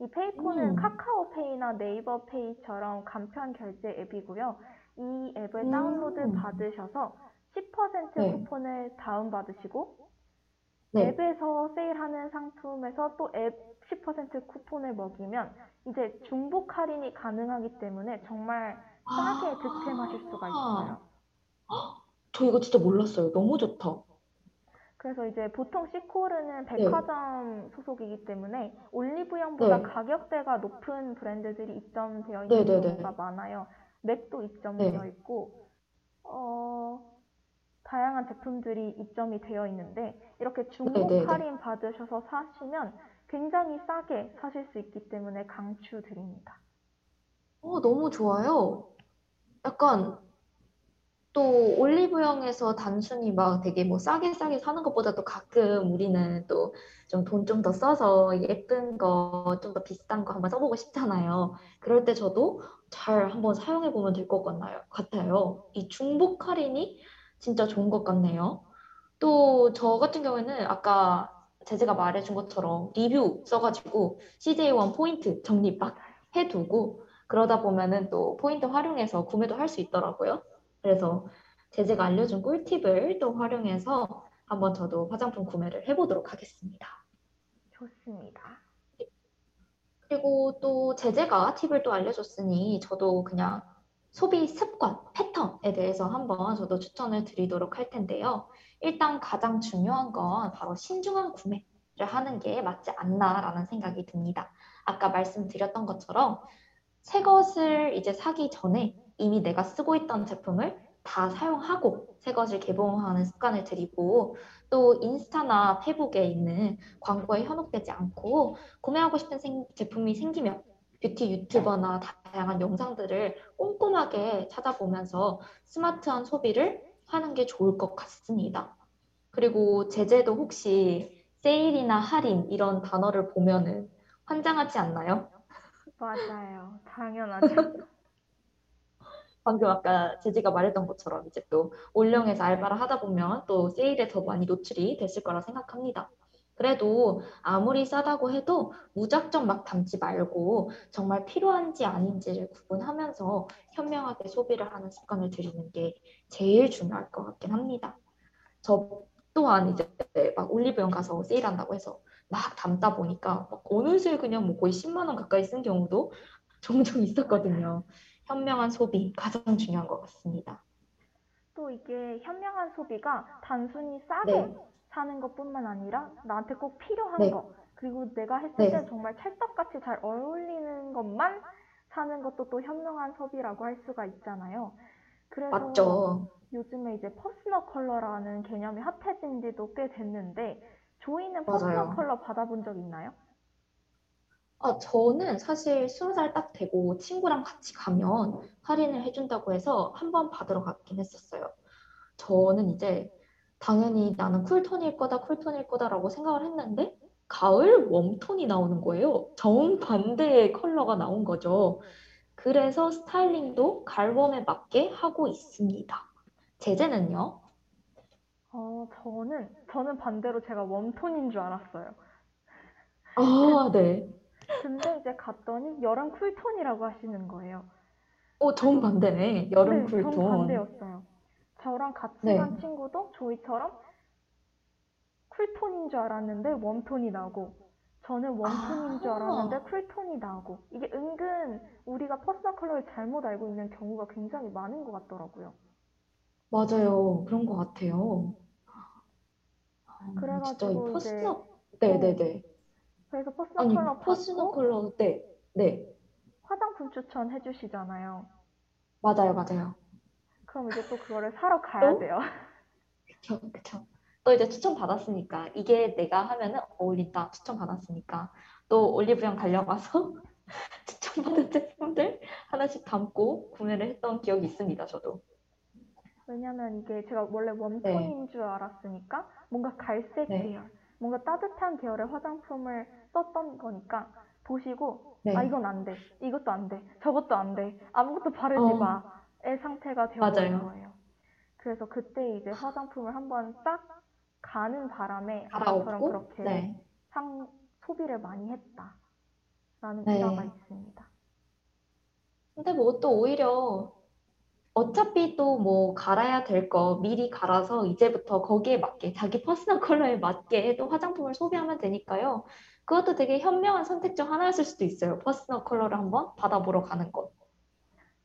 Speaker 1: 이 페이코는
Speaker 2: 음.
Speaker 1: 카카오페이나 네이버페이처럼 간편 결제 앱이고요. 이 앱을
Speaker 2: 음.
Speaker 1: 다운로드 받으셔서 10%
Speaker 2: 네.
Speaker 1: 쿠폰을 다운받으시고
Speaker 2: 네.
Speaker 1: 앱에서 세일하는 상품에서 또 앱 10% 쿠폰을 먹이면 이제 중복 할인이 가능하기 때문에 정말 싸게
Speaker 2: 아.
Speaker 1: 득템하실 수가 있어요.
Speaker 2: 저 이거 진짜 몰랐어요. 너무 좋다.
Speaker 1: 그래서 이제 보통 시코르는
Speaker 2: 네.
Speaker 1: 백화점 소속이기 때문에 올리브영보다
Speaker 2: 네.
Speaker 1: 가격대가 높은 브랜드들이 입점되어 있는
Speaker 2: 네, 네, 네.
Speaker 1: 경우가 많아요. 맥도 입점되어
Speaker 2: 네.
Speaker 1: 있고, 어, 다양한 제품들이 입점이 되어 있는데 이렇게 중복
Speaker 2: 네, 네, 네.
Speaker 1: 할인 받으셔서 사시면 굉장히 싸게 사실 수 있기 때문에 강추드립니다.
Speaker 2: 어, 너무 좋아요. 약간 또 올리브영에서 단순히 막 되게 뭐 싸게 싸게 사는 것보다도 가끔 우리는 또 좀 돈 좀 더 써서 예쁜 거, 좀 더 비싼 거 한번 써보고 싶잖아요. 그럴 때 저도 잘 한번 사용해 보면 될 것 같나요? 같아요. 이 중복 할인이 진짜 좋은 것 같네요. 또 저 같은 경우에는 아까 제재가 말해준 것처럼 리뷰 써가지고 CJ1 포인트 적립 막 해두고 그러다 보면은 또 포인트 활용해서 구매도 할 수 있더라고요. 그래서 제재가 알려준 꿀팁을 또 활용해서 한번 저도 화장품 구매를 해보도록 하겠습니다.
Speaker 1: 좋습니다.
Speaker 2: 그리고 또 제재가 팁을 또 알려줬으니 저도 그냥 소비 습관, 패턴에 대해서 한번 저도 추천을 드리도록 할 텐데요. 일단 가장 중요한 건 바로 신중한 구매를 하는 게 맞지 않나라는 생각이 듭니다. 아까 말씀드렸던 것처럼 새 것을 이제 사기 전에 이미 내가 쓰고 있던 제품을 다 사용하고 새 것을 개봉하는 습관을 들이고 또 인스타나 페북에 있는 광고에 현혹되지 않고 구매하고 싶은 생- 제품이 생기면 뷰티 유튜버나 다양한 영상들을 꼼꼼하게 찾아보면서 스마트한 소비를 하는 게 좋을 것 같습니다. 그리고 제재도 혹시 세일이나 할인 이런 단어를 보면은 환장하지 않나요?
Speaker 1: 맞아요. 당연하죠.
Speaker 2: 방금 아까 제지가 말했던 것처럼 이제 또 올영에서 알바를 하다 보면 또 세일에 더 많이 노출이 됐을 거라 생각합니다. 그래도 아무리 싸다고 해도 무작정 막 담지 말고 정말 필요한지 아닌지를 구분하면서 현명하게 소비를 하는 습관을 들이는 게 제일 중요할 것 같긴 합니다. 저 또한 이제 막 올리브영 가서 세일한다고 해서 막 담다 보니까 막 어느새 그냥 뭐 거의 10만 원 가까이 쓴 경우도 종종 있었거든요. 현명한 소비 가장 중요한 것 같습니다.
Speaker 1: 또 이게 현명한 소비가 단순히 싸게
Speaker 2: 네.
Speaker 1: 사는 것뿐만 아니라 나한테 꼭 필요한
Speaker 2: 네.
Speaker 1: 거, 그리고 내가 했을
Speaker 2: 네.
Speaker 1: 때 정말 찰떡같이 잘 어울리는 것만 사는 것도 또 현명한 소비라고 할 수가 있잖아요. 그래서
Speaker 2: 맞죠?
Speaker 1: 요즘에 이제 퍼스널 컬러라는 개념이 핫해진 지도 꽤 됐는데, 조이는
Speaker 2: 맞아요.
Speaker 1: 퍼스널 컬러 받아본 적 있나요?
Speaker 2: 아, 저는 사실 스무 살 딱 되고 친구랑 같이 가면 할인을 해준다고 해서 한 번 받으러 갔긴 했었어요. 저는 이제 당연히 나는 쿨톤일 거다, 쿨톤일 거다라고 생각을 했는데 가을 웜톤이 나오는 거예요. 정반대의 컬러가 나온 거죠. 그래서 스타일링도 가을 웜에 맞게 하고 있습니다. 제재는요?
Speaker 1: 어, 저는, 저는 반대로 제가 웜톤인 줄 알았어요.
Speaker 2: 아, 네.
Speaker 1: 근데 이제 갔더니 여름 쿨톤이라고 하시는 거예요.
Speaker 2: 어, 정반대네. 여름
Speaker 1: 네,
Speaker 2: 쿨톤.
Speaker 1: 정반대였어요. 저랑 같이
Speaker 2: 네.
Speaker 1: 간 친구도 저희처럼 쿨톤인 줄 알았는데 웜톤이 나고, 저는 웜톤인 줄
Speaker 2: 아.
Speaker 1: 알았는데 쿨톤이 나고, 이게 은근 우리가 퍼스널 컬러를 잘못 알고 있는 경우가 굉장히 많은 것 같더라고요.
Speaker 2: 맞아요. 그런 것 같아요. 아, 진짜 이
Speaker 1: 그래가지고
Speaker 2: 퍼스널,
Speaker 1: 이제,
Speaker 2: 네네네.
Speaker 1: 그래서 퍼스널
Speaker 2: 아니,
Speaker 1: 컬러
Speaker 2: 퍼스널
Speaker 1: 받고
Speaker 2: 컬러, 네, 네.
Speaker 1: 화장품 추천해 주시잖아요.
Speaker 2: 맞아요, 맞아요.
Speaker 1: 그럼 이제 또 그거를 사러 가야
Speaker 2: 어?
Speaker 1: 돼요.
Speaker 2: 그쵸, 그쵸. 또 이제 추천 받았으니까, 이게 내가 하면은 어울린다 추천 받았으니까, 또 올리브영 달려가서 추천 다운받은 제품들 하나씩 담고 구매를 했던 기억이 있습니다, 저도.
Speaker 1: 왜냐면 이게 제가 원래 웜톤인 줄 알았으니까 뭔가 갈색
Speaker 2: 네.
Speaker 1: 계열, 뭔가 따뜻한 계열의 화장품을 썼던 거니까 보시고
Speaker 2: 네.
Speaker 1: 아 이건 안 돼, 이것도 안 돼, 저것도 안 돼, 아무것도 바르지
Speaker 2: 어.
Speaker 1: 마의 상태가 되어버린
Speaker 2: 맞아요.
Speaker 1: 거예요. 그래서 그때 이제 화장품을 한번 싹 가는 바람에
Speaker 2: 갈아엎고,
Speaker 1: 아까처럼 그렇게
Speaker 2: 네.
Speaker 1: 상 소비를 많이 했다라는
Speaker 2: 네.
Speaker 1: 일화가 있습니다.
Speaker 2: 근데 뭐 또 오히려 어차피 또 뭐 갈아야 될 거 미리 갈아서 이제부터 거기에 맞게 자기 퍼스널 컬러에 맞게 또 화장품을 소비하면 되니까요. 그것도 되게 현명한 선택 중 하나였을 수도 있어요. 퍼스널 컬러를 한번 받아보러 가는 것.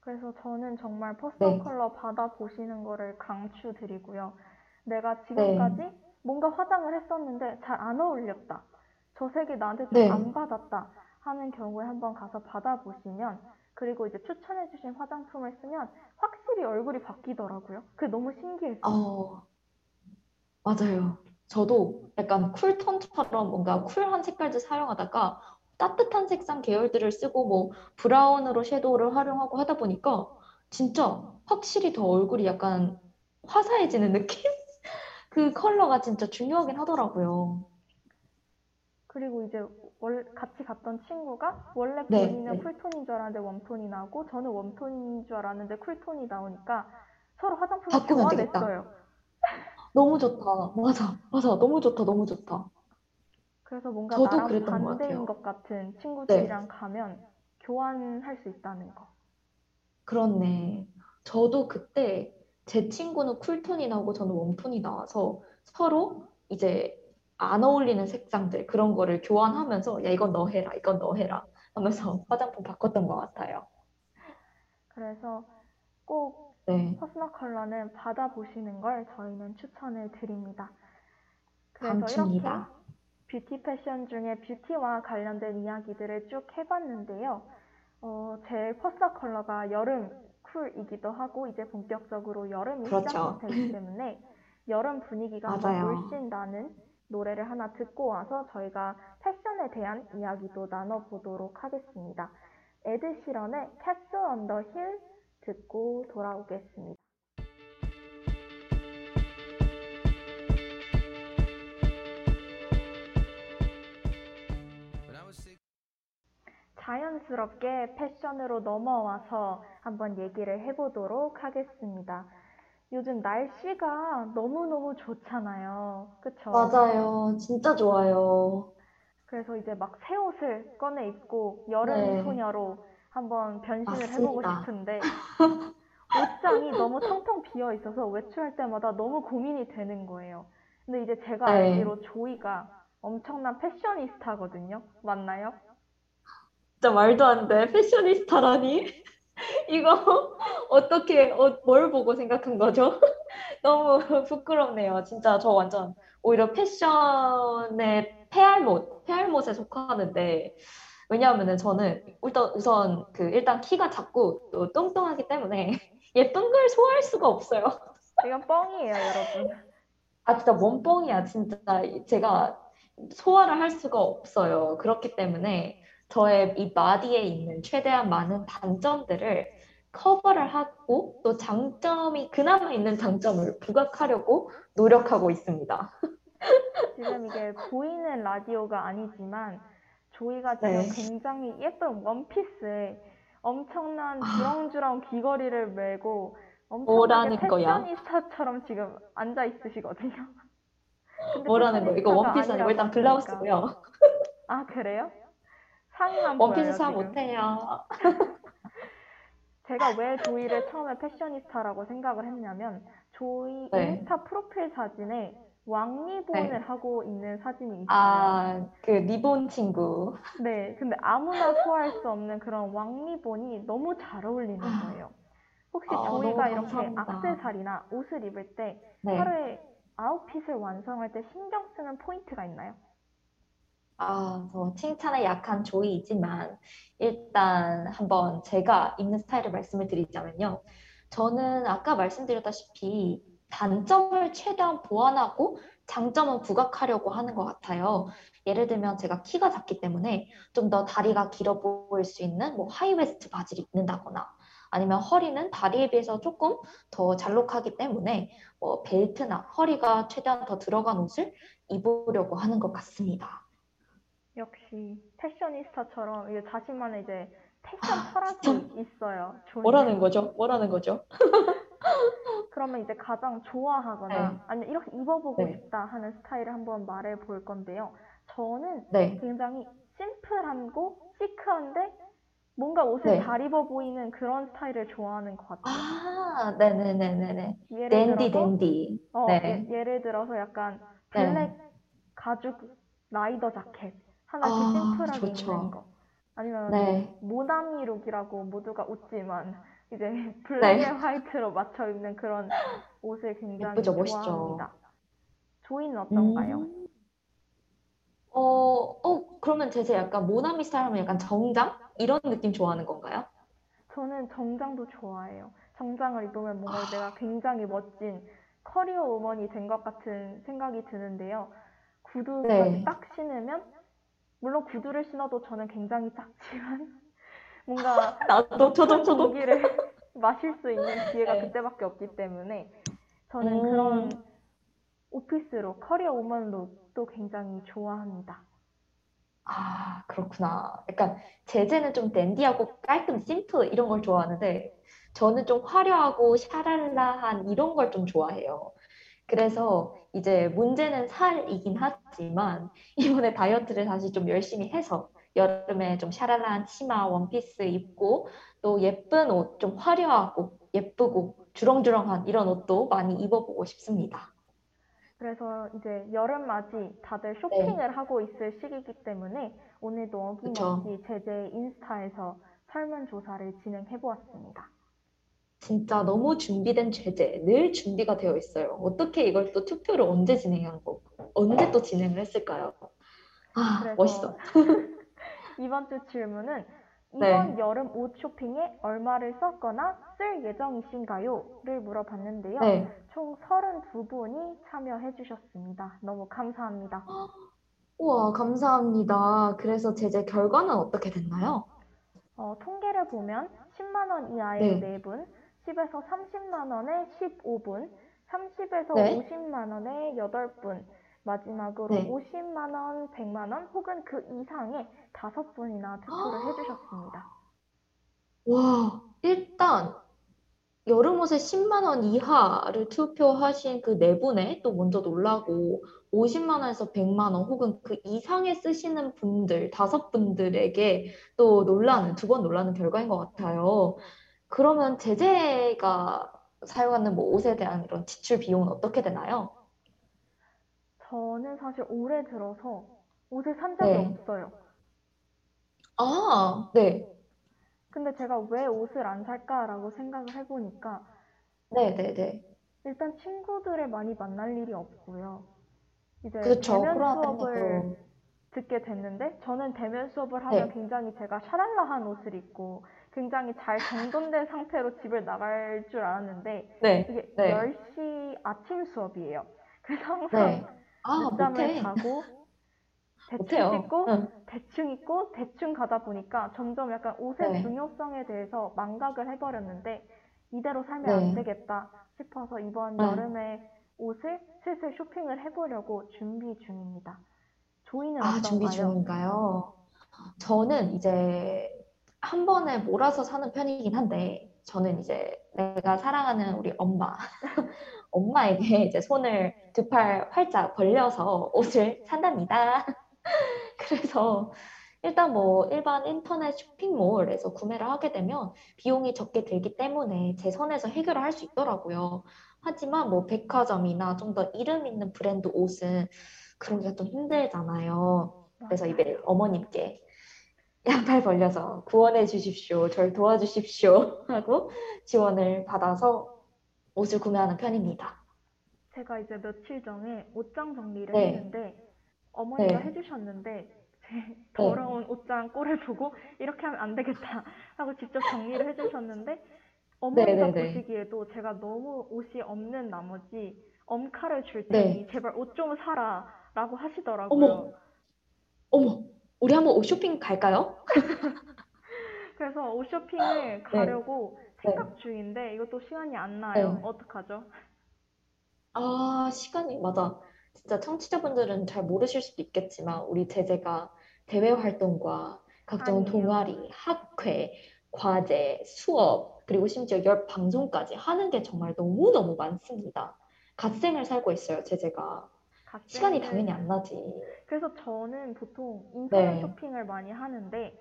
Speaker 1: 그래서 저는 정말 퍼스널
Speaker 2: 네.
Speaker 1: 컬러 받아보시는 거를 강추드리고요. 내가
Speaker 2: 네.
Speaker 1: 지금까지 뭔가 화장을 했었는데 잘 안 어울렸다. 저 색이 나한테 좀
Speaker 2: 네.
Speaker 1: 안 받았다 하는 경우에 한번 가서 받아보시면 그리고 이제 추천해주신 화장품을 쓰면 확실히 얼굴이 바뀌더라고요. 그게 너무 신기했어요.
Speaker 2: 어, 맞아요. 저도 약간 쿨톤처럼 뭔가 쿨한 색깔들 사용하다가 따뜻한 색상 계열들을 쓰고 뭐 브라운으로 섀도우를 활용하고 하다 보니까 진짜 확실히 더 얼굴이 약간 화사해지는 느낌? 그 컬러가 진짜 중요하긴 하더라고요.
Speaker 1: 그리고 이제 월, 같이 갔던 친구가 원래
Speaker 2: 네,
Speaker 1: 본인은
Speaker 2: 네.
Speaker 1: 쿨톤인 줄 알았는데 웜톤이 나오고 저는 웜톤인 줄 알았는데 쿨톤이 나오니까 서로 화장품을
Speaker 2: 바꾸면 되겠다. 너무 좋다. 맞아, 맞아. 너무 좋다, 너무 좋다.
Speaker 1: 그래서 뭔가
Speaker 2: 저도
Speaker 1: 나랑
Speaker 2: 그랬던 것
Speaker 1: 반대인.
Speaker 2: 네.
Speaker 1: 것 같은 친구들이랑 가면 교환할 수 있다는 거.
Speaker 2: 그렇네. 저도 그때 제 친구는 쿨톤이 나오고 저는 웜톤이 나와서 서로 이제 안 어울리는 색상들 그런 거를 교환하면서 야 이건 너 해라 이건 너 해라 하면서 화장품 바꿨던 것 같아요.
Speaker 1: 그래서 꼭
Speaker 2: 네,
Speaker 1: 퍼스널 컬러는 받아보시는 걸 저희는 추천을 드립니다. 그래서
Speaker 2: 강추입니다.
Speaker 1: 이렇게 뷰티 패션 중에 뷰티와 관련된 이야기들을 쭉 해봤는데요. 어, 제 퍼스널 컬러가 여름 cool이기도 하고 이제 본격적으로 여름이
Speaker 2: 그렇죠.
Speaker 1: 시작되기 때문에 여름 분위기가. 물씬 나는 노래를 하나 듣고 와서 저희가 패션에 대한 이야기도 나눠보도록 하겠습니다. 에드 시런의 Castle on the Hill 듣고 돌아오겠습니다. 자연스럽게 패션으로 넘어와서 한번 얘기를 해보도록 하겠습니다. 요즘 날씨가 너무너무 좋잖아요. 그쵸?
Speaker 2: 맞아요. 진짜 좋아요.
Speaker 1: 그래서 이제 막 새 옷을 꺼내 입고 여름
Speaker 2: 네.
Speaker 1: 소녀로 한번 변신을 해보고
Speaker 2: 맞습니다.
Speaker 1: 싶은데 옷장이 너무 텅텅 비어 있어서 외출할 때마다 너무 고민이 되는 거예요. 근데 이제 제가
Speaker 2: 네.
Speaker 1: 알기로 조이가 엄청난 패셔니스타거든요. 맞나요?
Speaker 2: 진짜 말도 안 돼. 패셔니스타라니? 이거 어떻게 어, 뭘 보고 생각한 거죠? 너무 부끄럽네요. 진짜 저 완전 오히려 패션의 페알못, 페알못에 속하는데 왜냐하면은 저는 일단 우선 그 일단 키가 작고 또 뚱뚱하기 때문에 예쁜 걸 소화할 수가 없어요.
Speaker 1: 이건 뻥이에요, 여러분.
Speaker 2: 아 진짜 몸뻥이야 진짜 제가 소화를 할 수가 없어요. 그렇기 때문에 저의 이 바디에 있는 최대한 많은 단점들을 커버를 하고 또 장점이 그나마 있는 장점을 부각하려고 노력하고 있습니다.
Speaker 1: 지금 이게 보이는 라디오가 아니지만 조이가 지금
Speaker 2: 네.
Speaker 1: 굉장히 예쁜 원피스에 엄청난
Speaker 2: 아.
Speaker 1: 주렁주렁 귀걸이를 메고
Speaker 2: 뭐라는
Speaker 1: 엄청나게
Speaker 2: 거야?
Speaker 1: 패셔니스타처럼 지금 앉아 있으시거든요. 근데
Speaker 2: 뭐라는 거? 이거
Speaker 1: 패셔니스타가
Speaker 2: 원피스 아니고 일단
Speaker 1: 아니라고.
Speaker 2: 블라우스고요.
Speaker 1: 아 그래요? 상의만
Speaker 2: 원피스
Speaker 1: 보여요,
Speaker 2: 사
Speaker 1: 지금.
Speaker 2: 못해요.
Speaker 1: 제가 왜 조이를 처음에 패셔니스타라고 생각을 했냐면 조이
Speaker 2: 네.
Speaker 1: 인스타 프로필 사진에 왕 리본을
Speaker 2: 네.
Speaker 1: 하고 있는 사진이 있어요.
Speaker 2: 아, 그 리본 친구.
Speaker 1: 네, 근데 아무나 소화할 수 없는 그런 왕 리본이 너무 잘 어울리는 거예요. 혹시
Speaker 2: 아,
Speaker 1: 조이가
Speaker 2: 너무
Speaker 1: 이렇게
Speaker 2: 감사합니다.
Speaker 1: 액세서리나 옷을 입을 때
Speaker 2: 네.
Speaker 1: 하루에 아웃핏을 완성할 때 신경 쓰는 포인트가 있나요?
Speaker 2: 아, 저 칭찬에 약한 조이이지만 일단 한번 제가 입는 스타일을 말씀을 드리자면요. 저는 아까 말씀드렸다시피 단점을 최대한 보완하고 장점은 부각하려고 하는 것 같아요. 예를 들면 제가 키가 작기 때문에 좀 더 다리가 길어 보일 수 있는 뭐 high waist 바지를 입는다거나 아니면 허리는 다리에 비해서 조금 더 잘록하기 때문에 뭐 벨트나 허리가 최대한 더 들어간 옷을 입으려고 하는 것 같습니다.
Speaker 1: 역시 패셔니스타처럼 이제 자신만의 이제 패션 철학이 있어요. 좋은데.
Speaker 2: 뭐라는 거죠? 뭐라는 거죠?
Speaker 1: 그러면 이제 가장 좋아하거나
Speaker 2: 네.
Speaker 1: 아니면 이렇게 입어보고
Speaker 2: 네.
Speaker 1: 싶다 하는 스타일을 한번 말해 볼 건데요. 저는
Speaker 2: 네.
Speaker 1: 굉장히 심플하고 시크한데 뭔가 옷을
Speaker 2: 네.
Speaker 1: 잘 입어 보이는 그런 스타일을 좋아하는 것 같아요.
Speaker 2: 아, 네네네네네.
Speaker 1: 예를
Speaker 2: 댄디,
Speaker 1: 들어서
Speaker 2: 댄디.
Speaker 1: 어,
Speaker 2: 네.
Speaker 1: 예, 를 들어서 약간
Speaker 2: 네.
Speaker 1: 블랙 가죽 라이더 자켓 하나 이렇게
Speaker 2: 아,
Speaker 1: 심플하게
Speaker 2: 좋죠.
Speaker 1: 입는 거. 아니면
Speaker 2: 네.
Speaker 1: 모나미 룩이라고 모두가 웃지만 이제
Speaker 2: 네.
Speaker 1: 블랙에 화이트로 맞춰 입는 그런 옷을 굉장히
Speaker 2: 예쁘죠, 멋있죠.
Speaker 1: 좋아합니다. 조이는 어떤가요?
Speaker 2: 음. 어, 어, 그러면 제재 약간 모나미 스타일 하면 약간 정장? 이런 느낌 좋아하는 건가요?
Speaker 1: 저는 정장도 좋아해요. 정장을 입으면 뭔가
Speaker 2: 아.
Speaker 1: 내가 굉장히 멋진 커리어 우먼이 된 것 같은 생각이 드는데요. 구두까지
Speaker 2: 네.
Speaker 1: 딱 신으면 물론 구두를 신어도 저는 굉장히 작지만 뭔가
Speaker 2: 나도, 저도,
Speaker 1: 큰
Speaker 2: 저도.
Speaker 1: 공기를 마실 수 있는 기회가
Speaker 2: 네.
Speaker 1: 그때밖에 없기 때문에 저는
Speaker 2: 음.
Speaker 1: 그런 오피스룩, 커리어 우먼 룩도 굉장히 좋아합니다.
Speaker 2: 아, 그렇구나. 약간 제재는 좀 댄디하고 깔끔, 심플 이런 걸 좋아하는데 저는 좀 화려하고 샤랄라한 이런 걸 좀 좋아해요. 그래서 이제 문제는 살이긴 하지만 이번에 다이어트를 다시 좀 열심히 해서 여름에 좀 샤랄라한 치마, 원피스 입고 또 예쁜 옷, 좀 화려하고 예쁘고 주렁주렁한 이런 옷도 많이 입어보고 싶습니다.
Speaker 1: 그래서 이제 여름 맞이 다들 쇼핑을 하고 있을 시기이기 때문에 오늘도 어김없이 제제 인스타에서 설문조사를 진행해 보았습니다.
Speaker 2: 진짜 너무 준비된 죄제, 늘 준비가 되어 있어요. 어떻게 이걸 또 투표를 언제 진행한 거고, 언제 또 진행을 했을까요? 아, 멋있어.
Speaker 1: 이번 주 질문은
Speaker 2: 네.
Speaker 1: 이번 여름 옷 쇼핑에 얼마를 썼거나 쓸 예정이신가요?를 물어봤는데요.
Speaker 2: 네.
Speaker 1: 총 32분이 참여해 주셨습니다. 너무 감사합니다.
Speaker 2: 우와, 감사합니다. 그래서 제제 결과는 어떻게 됐나요?
Speaker 1: 어, 통계를 보면 10만 원 이하의
Speaker 2: 네.
Speaker 1: 4분, 10에서 30만 원의 15분, 30에서
Speaker 2: 네.
Speaker 1: 50만 원의 8분, 마지막으로
Speaker 2: 네.
Speaker 1: 50만 원, 100만 원 혹은 그 이상의 5분이나 투표를 해주셨습니다.
Speaker 2: 와, 일단 여름 옷에 10만 원 이하를 투표하신 그 네 분에 또 먼저 놀라고 50만 원에서 100만 원 혹은 그 이상에 쓰시는 분들 다섯 분들에게 또 놀라는 두 번 놀라는 결과인 것 같아요. 그러면 제재가 사용하는 뭐 옷에 대한 이런 지출 비용은 어떻게 되나요?
Speaker 1: 저는 사실 올해 들어서 옷을 산 적이
Speaker 2: 네.
Speaker 1: 없어요.
Speaker 2: 아, 네.
Speaker 1: 근데 제가 왜 옷을 안 살까라고 생각을 해보니까
Speaker 2: 네, 네, 네.
Speaker 1: 일단 친구들을 많이 만날 일이 없고요. 이제
Speaker 2: 그렇죠.
Speaker 1: 대면
Speaker 2: 코로나
Speaker 1: 수업을
Speaker 2: 때문에
Speaker 1: 듣게 됐는데 저는 대면 수업을 하면
Speaker 2: 네.
Speaker 1: 굉장히 제가 샤랄라한 옷을 입고 굉장히 잘 정돈된 상태로 집을 나갈 줄 알았는데
Speaker 2: 네,
Speaker 1: 이게
Speaker 2: 네.
Speaker 1: 10시 아침 수업이에요. 그래서 항상
Speaker 2: 네. 아,
Speaker 1: 늦잠을
Speaker 2: 못해.
Speaker 1: 자고 대충
Speaker 2: 못해요.
Speaker 1: 씻고
Speaker 2: 응.
Speaker 1: 대충 입고 대충 가다 보니까 점점 약간 옷의
Speaker 2: 네.
Speaker 1: 중요성에 대해서 망각을 해버렸는데 이대로 살면
Speaker 2: 네.
Speaker 1: 안 되겠다 싶어서 이번
Speaker 2: 네.
Speaker 1: 여름에 옷을 슬슬 쇼핑을 해보려고 준비 중입니다. 조이는
Speaker 2: 아, 준비
Speaker 1: 어떤가요?
Speaker 2: 중인가요? 저는 이제 한 번에 몰아서 사는 편이긴 한데, 저는 이제 내가 사랑하는 우리 엄마, 엄마에게 이제 손을 두 팔 활짝 벌려서 옷을 산답니다. 그래서 일단 뭐 일반 인터넷 쇼핑몰에서 구매를 하게 되면 비용이 적게 들기 때문에 제 선에서 해결을 할 수 있더라고요. 하지만 뭐 백화점이나 좀 더 이름 있는 브랜드 옷은 그러기가 좀 힘들잖아요. 그래서 이제 어머님께 양팔 벌려서 구원해 주십시오. 절 도와주십시오. 하고 지원을 받아서 옷을 구매하는 편입니다.
Speaker 1: 제가 이제 며칠 전에 옷장 정리를
Speaker 2: 네.
Speaker 1: 했는데 어머니가
Speaker 2: 네.
Speaker 1: 해주셨는데 제 더러운 옷장 꼴을 보고 이렇게 하면 안 되겠다 하고 직접 정리를 해주셨는데 어머니가
Speaker 2: 네, 네, 네.
Speaker 1: 보시기에도 제가 너무 옷이 없는 나머지 엄카를 줄
Speaker 2: 네.
Speaker 1: 테니 제발 옷 좀 사라 라고 하시더라고요.
Speaker 2: 어머, 어머, 우리 한번 옷 쇼핑 갈까요?
Speaker 1: 그래서 옷 쇼핑을 가려고
Speaker 2: 네.
Speaker 1: 생각 중인데 이것도 시간이 안 나요.
Speaker 2: 네.
Speaker 1: 어떡하죠?
Speaker 2: 아, 시간이, 맞아. 진짜 청취자분들은 잘 모르실 수도 있겠지만, 우리 제재가 대외 활동과 각종
Speaker 1: 아니에요.
Speaker 2: 동아리, 학회, 과제, 수업, 그리고 심지어 열 방송까지 하는 게 정말 너무너무 많습니다. 갓생을 살고 있어요, 제재가. 시간이 당연히 안 나지.
Speaker 1: 그래서 저는 보통 인터넷
Speaker 2: 네.
Speaker 1: 쇼핑을 많이 하는데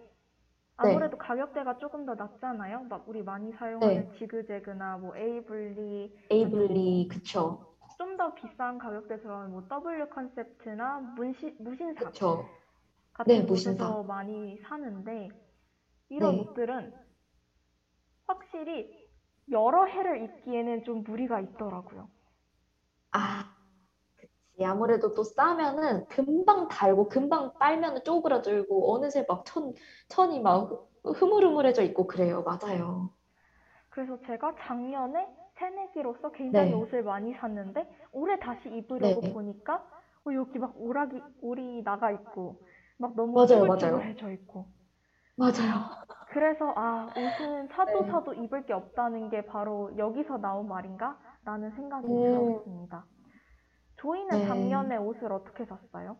Speaker 1: 아무래도 가격대가 조금 더 낮잖아요. 막 우리 많이 사용하는
Speaker 2: 네.
Speaker 1: 지그재그나 뭐 에이블리
Speaker 2: 에이블리, 그쵸.
Speaker 1: 좀 더 비싼 가격대 들어가는 뭐 W 컨셉트나 문시, 무신사
Speaker 2: 그쵸.
Speaker 1: 같은
Speaker 2: 네,
Speaker 1: 곳에서
Speaker 2: 무신사.
Speaker 1: 많이 사는데 이런
Speaker 2: 네.
Speaker 1: 옷들은 확실히 여러 해를 입기에는 좀 무리가 있더라고요.
Speaker 2: 아. 아무래도 또 싸면은 금방 달고 금방 빨면은 쪼그라들고 어느새 막 천, 천이 막 흐- 흐물흐물해져 있고 그래요. 맞아요.
Speaker 1: 그래서 제가 작년에 새내기로서 굉장히
Speaker 2: 네.
Speaker 1: 옷을 많이 샀는데 올해 다시 입으려고
Speaker 2: 네.
Speaker 1: 보니까 어, 여기 막 오락이 올이 나가 있고 막 너무. 쭈글쭈글해져 있고
Speaker 2: 맞아요.
Speaker 1: 그래서 아 옷은 사도
Speaker 2: 네.
Speaker 1: 사도 입을 게 없다는 게 바로 여기서 나온 말인가? 라는 생각이
Speaker 2: 음.
Speaker 1: 들었습니다. 조이는
Speaker 2: 네.
Speaker 1: 작년에 옷을 어떻게 샀어요?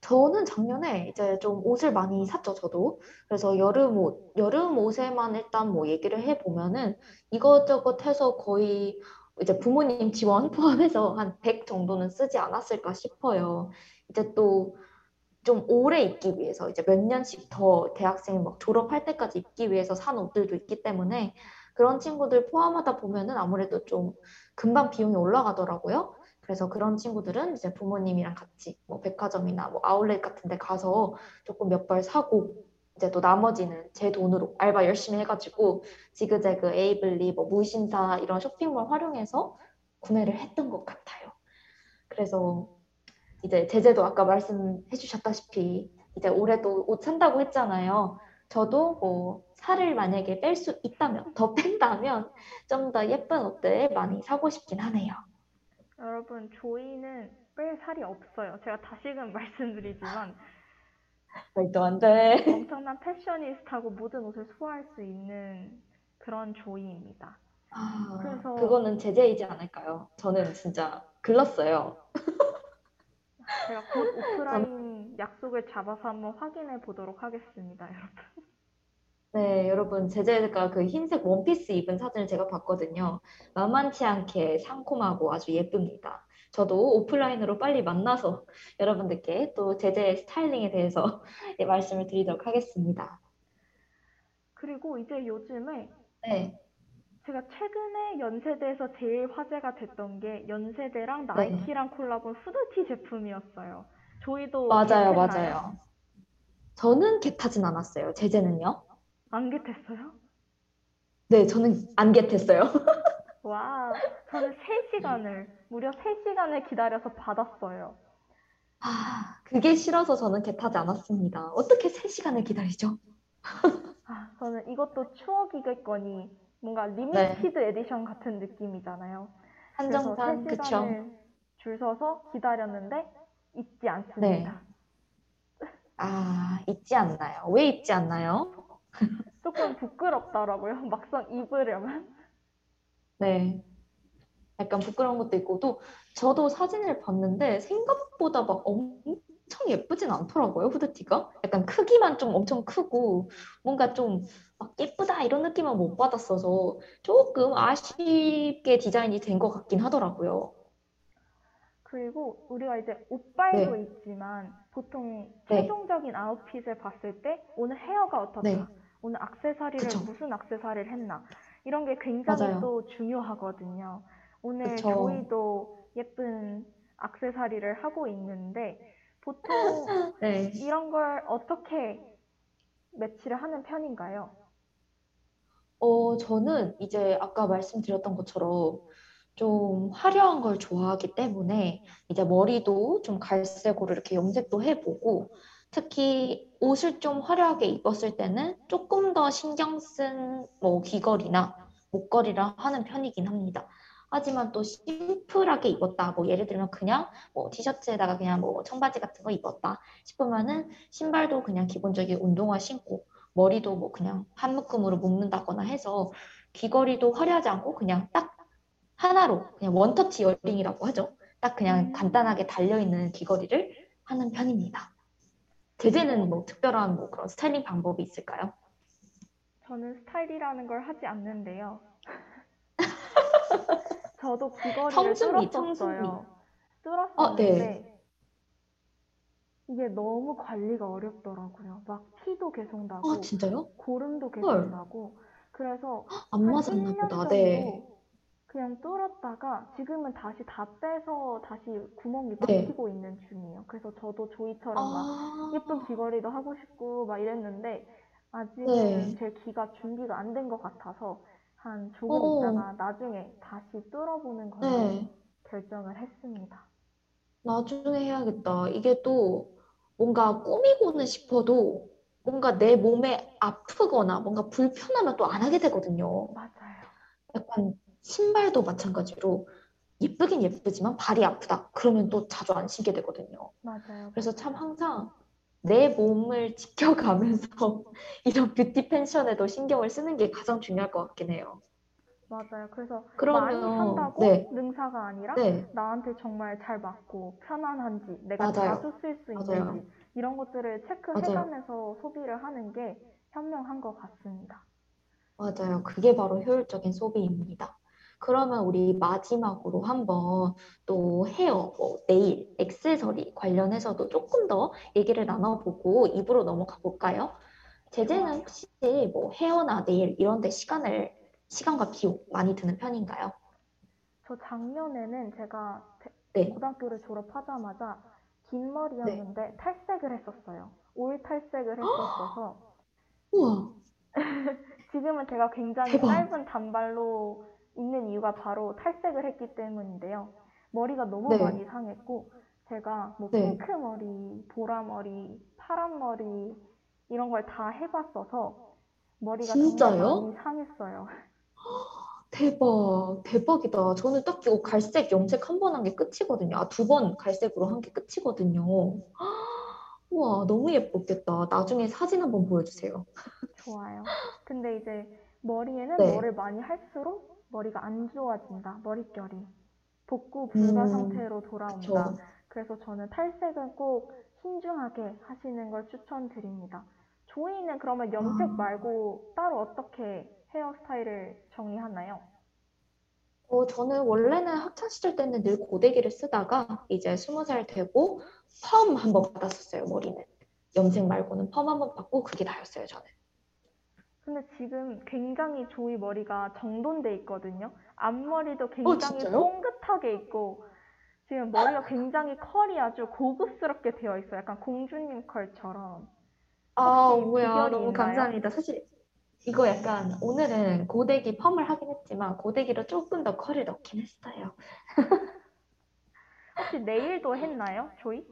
Speaker 2: 저는 작년에 이제 좀 옷을 많이 샀죠, 저도. 그래서 여름 옷, 여름 옷에만 일단 뭐 얘기를 해보면은 이것저것 해서 거의 이제 부모님 지원 포함해서 한 100 정도는 쓰지 않았을까 싶어요. 이제 또 좀 오래 입기 위해서 이제 몇 년씩 더 대학생 막 졸업할 때까지 입기 위해서 산 옷들도 있기 때문에 그런 친구들 포함하다 보면은 아무래도 좀 금방 비용이 올라가더라고요. 그래서 그런 친구들은 이제 부모님이랑 같이 뭐 백화점이나 뭐 아울렛 같은 데 가서 조금 몇 벌 사고 이제 또 나머지는 제 돈으로 알바 열심히 해가지고 지그재그, 에이블리, 뭐 무신사 이런 쇼핑몰 활용해서 구매를 했던 것 같아요. 그래서 이제 제재도 아까 말씀해 주셨다시피 이제 올해도 옷 산다고 했잖아요. 저도 뭐 살을 만약에 뺄 수 있다면, 더 뺀다면 좀 더 예쁜 옷들 많이 사고 싶긴 하네요.
Speaker 1: 여러분, 조이는 뺄 살이 없어요. 제가 다시금 말씀드리지만
Speaker 2: 말도 안 돼.
Speaker 1: 엄청난 패셔니스타고 모든 옷을 소화할 수 있는 그런 조이입니다.
Speaker 2: 아,
Speaker 1: 그래서-
Speaker 2: 그거는 제재이지 않을까요? 저는 진짜 글렀어요.
Speaker 1: 제가 곧 오프라인 약속을 잡아서 한번 확인해 보도록 하겠습니다, 여러분.
Speaker 2: 네, 여러분, 제재가 그 흰색 원피스 입은 사진을 제가 봤거든요. 만만치 않게 상콤하고 아주 예쁩니다. 저도 오프라인으로 빨리 만나서 여러분들께 또 제재 스타일링에 대해서 예, 말씀을 드리도록 하겠습니다.
Speaker 1: 그리고 이제 요즘에
Speaker 2: 네,
Speaker 1: 제가 최근에 연세대에서 제일 화제가 됐던 게 연세대랑
Speaker 2: 네.
Speaker 1: 나이키랑 콜라보한 후드티 제품이었어요. 조이도
Speaker 2: 맞아요? 맞아요. 저는 겟하진 않았어요. 제재는요?
Speaker 1: 안 겟했어요?
Speaker 2: 네, 저는 안 겟했어요.
Speaker 1: 와, 저는 3시간을, 무려 3시간을 기다려서 받았어요.
Speaker 2: 아, 그게 싫어서 저는 get하지 않았습니다. 어떻게 3시간을 기다리죠?
Speaker 1: 아, 저는 이것도 추억이겠거니 뭔가 limited edition 같은 느낌이잖아요.
Speaker 2: 네. 한정판, 그쵸?
Speaker 1: 3시간을 줄 서서 기다렸는데 입지 않습니다.
Speaker 2: 아, 입지 않나요? 왜 입지 않나요?
Speaker 1: 조금 부끄럽더라고요. 막상 입으려면.
Speaker 2: 네. 약간 부끄러운 것도 있고, 또 저도 사진을 봤는데 생각보다 막 엄청 예쁘진 않더라고요, 후드티가. 약간 크기만 좀 엄청 크고, 뭔가 좀 막 예쁘다 이런 느낌은 못 받았어서 조금 아쉽게 디자인이 된 것 같긴 하더라고요.
Speaker 1: 그리고 우리가 이제 옷빨도
Speaker 2: 네.
Speaker 1: 있지만 보통
Speaker 2: 네.
Speaker 1: 최종적인 아웃핏을 봤을 때 오늘 헤어가 어떻다,
Speaker 2: 네.
Speaker 1: 오늘 액세서리를
Speaker 2: 그쵸.
Speaker 1: 무슨 액세서리를 했나 이런 게 굉장히
Speaker 2: 맞아요.
Speaker 1: 또 중요하거든요. 오늘
Speaker 2: 그쵸.
Speaker 1: 조이도 예쁜 액세서리를 하고 있는데 보통
Speaker 2: 네.
Speaker 1: 이런 걸 어떻게 매치를 하는 편인가요?
Speaker 2: 어, 저는 이제 아까 말씀드렸던 것처럼 좀 화려한 걸 좋아하기 때문에 이제 머리도 좀 갈색으로 이렇게 염색도 해보고 특히 옷을 좀 화려하게 입었을 때는 조금 더 신경 쓴 뭐 귀걸이나 목걸이를 하는 편이긴 합니다. 하지만 또 심플하게 입었다. 뭐 예를 들면 그냥 뭐 티셔츠에다가 그냥 뭐 청바지 같은 거 입었다 싶으면은 신발도 그냥 기본적인 운동화 신고 머리도 뭐 그냥 한 묶음으로 묶는다거나 해서 귀걸이도 화려하지 않고 그냥 딱 하나로 그냥 one-touch earring이라고 하죠. 딱 그냥
Speaker 1: 음.
Speaker 2: 간단하게 달려 있는 귀걸이를 하는 편입니다. 제재는 뭐 특별한 뭐 그런 스타일링 방법이 있을까요?
Speaker 1: 저는 스타일이라는 걸 하지 않는데요. 저도 귀걸이를
Speaker 2: 청순미,
Speaker 1: 뚫었었어요.
Speaker 2: 어, 네.
Speaker 1: 뚫었었는데 이게 너무 관리가 어렵더라고요. 막 피도 계속 나고
Speaker 2: 아, 진짜요?
Speaker 1: 고름도 계속
Speaker 2: 헐.
Speaker 1: 나고 그래서 안한
Speaker 2: 맞았나
Speaker 1: 1년
Speaker 2: 보다. 네.
Speaker 1: 그냥 뚫었다가 지금은 다시 다 빼서 다시 구멍이
Speaker 2: 네.
Speaker 1: 막히고 있는 중이에요. 그래서 저도 조이처럼 막
Speaker 2: 아,
Speaker 1: 예쁜 귀걸이도 하고 싶고 막 이랬는데 아직은
Speaker 2: 네.
Speaker 1: 제 귀가 준비가 안 된 것 같아서 한 조금
Speaker 2: 어.
Speaker 1: 있다가 나중에 다시 뚫어보는 걸로
Speaker 2: 네.
Speaker 1: 결정을 했습니다.
Speaker 2: 나중에 해야겠다. 이게 또 뭔가 꾸미고는 싶어도 뭔가 내 몸에 아프거나 뭔가 불편하면 또 안 하게 되거든요.
Speaker 1: 맞아요.
Speaker 2: 약간 신발도 마찬가지로 예쁘긴 예쁘지만 발이 아프다. 그러면 또 자주 안 신게 되거든요.
Speaker 1: 맞아요.
Speaker 2: 그래서 참 항상 내 몸을 지켜가면서 이런 뷰티 펜션에도 신경을 쓰는 게 가장 중요할 것 같긴 해요.
Speaker 1: 맞아요. 그래서 많이
Speaker 2: 그러면
Speaker 1: 산다고
Speaker 2: 네,
Speaker 1: 능사가 아니라
Speaker 2: 네,
Speaker 1: 나한테 정말 잘 맞고 편안한지 내가
Speaker 2: 맞아요.
Speaker 1: 자주 쓸수
Speaker 2: 맞아요.
Speaker 1: 있는지 이런 것들을 체크해가면서 소비를 하는 게 현명한 것 같습니다.
Speaker 2: 맞아요. 그게 바로 효율적인 소비입니다. 그러면 우리 마지막으로 한번 또 헤어, 뭐 네일, 액세서리 관련해서도 조금 더 얘기를 나눠보고 입으로 넘어가 볼까요? 제재는 혹시 뭐 헤어나 네일 이런 데 시간을, 시간과 비용 많이 드는 편인가요?
Speaker 1: 저 작년에는 제가 대-
Speaker 2: 네.
Speaker 1: 고등학교를 졸업하자마자 긴 머리였는데 탈색을 했었어요. 올 탈색을 했었어서
Speaker 2: 우와,
Speaker 1: 지금은 제가 굉장히
Speaker 2: 대박.
Speaker 1: 짧은 단발로 있는 이유가 바로 탈색을 했기 때문인데요. 머리가 너무
Speaker 2: 네.
Speaker 1: 많이 상했고 제가 뭐
Speaker 2: 네.
Speaker 1: 핑크 머리, 보라 머리, 파란 머리 이런 걸 다 해봤어서 머리가
Speaker 2: 진짜요?
Speaker 1: 정말 많이 상했어요.
Speaker 2: 대박, 대박이다. 저는 딱 이거 갈색, 염색 한 번 한 게 끝이거든요. 아, 두 번 갈색으로 한 게 끝이거든요. 우와, 너무 예뻤겠다. 나중에 사진 한번 보여주세요.
Speaker 1: 좋아요. 근데 이제 머리에는
Speaker 2: 네.
Speaker 1: 뭐를 많이 할수록 머리가 안 좋아진다. 머릿결이. 복구 불가
Speaker 2: 음,
Speaker 1: 상태로 돌아온다.
Speaker 2: 그쵸.
Speaker 1: 그래서 저는 탈색은 꼭 신중하게 하시는 걸 추천드립니다. 조이는 그러면 염색
Speaker 2: 아.
Speaker 1: 말고 따로 어떻게 헤어스타일을 정의하나요?
Speaker 2: 어, 저는 원래는 학창 시절 때는 늘 고데기를 쓰다가 이제 스무 살 되고 펌 한 번 받았었어요, 머리는. 염색 말고는 펌 한 번 받고 그게 다였어요, 저는.
Speaker 1: 근데 지금 굉장히 조이 머리가 정돈돼 있거든요. 앞머리도 굉장히
Speaker 2: 어, 진짜요?
Speaker 1: 뽕긋하게 있고 지금 머리가 굉장히 컬이 아주 고급스럽게 되어 있어요. 약간 공주님 컬처럼.
Speaker 2: 아,
Speaker 1: 혹시
Speaker 2: 뭐야,
Speaker 1: 비결이
Speaker 2: 너무
Speaker 1: 있나요?
Speaker 2: 감사합니다. 사실 이거 약간 오늘은 고데기 펌을 하긴 했지만 고데기로 조금 더 컬을 넣긴 했어요.
Speaker 1: 혹시 네일도 했나요, 조이?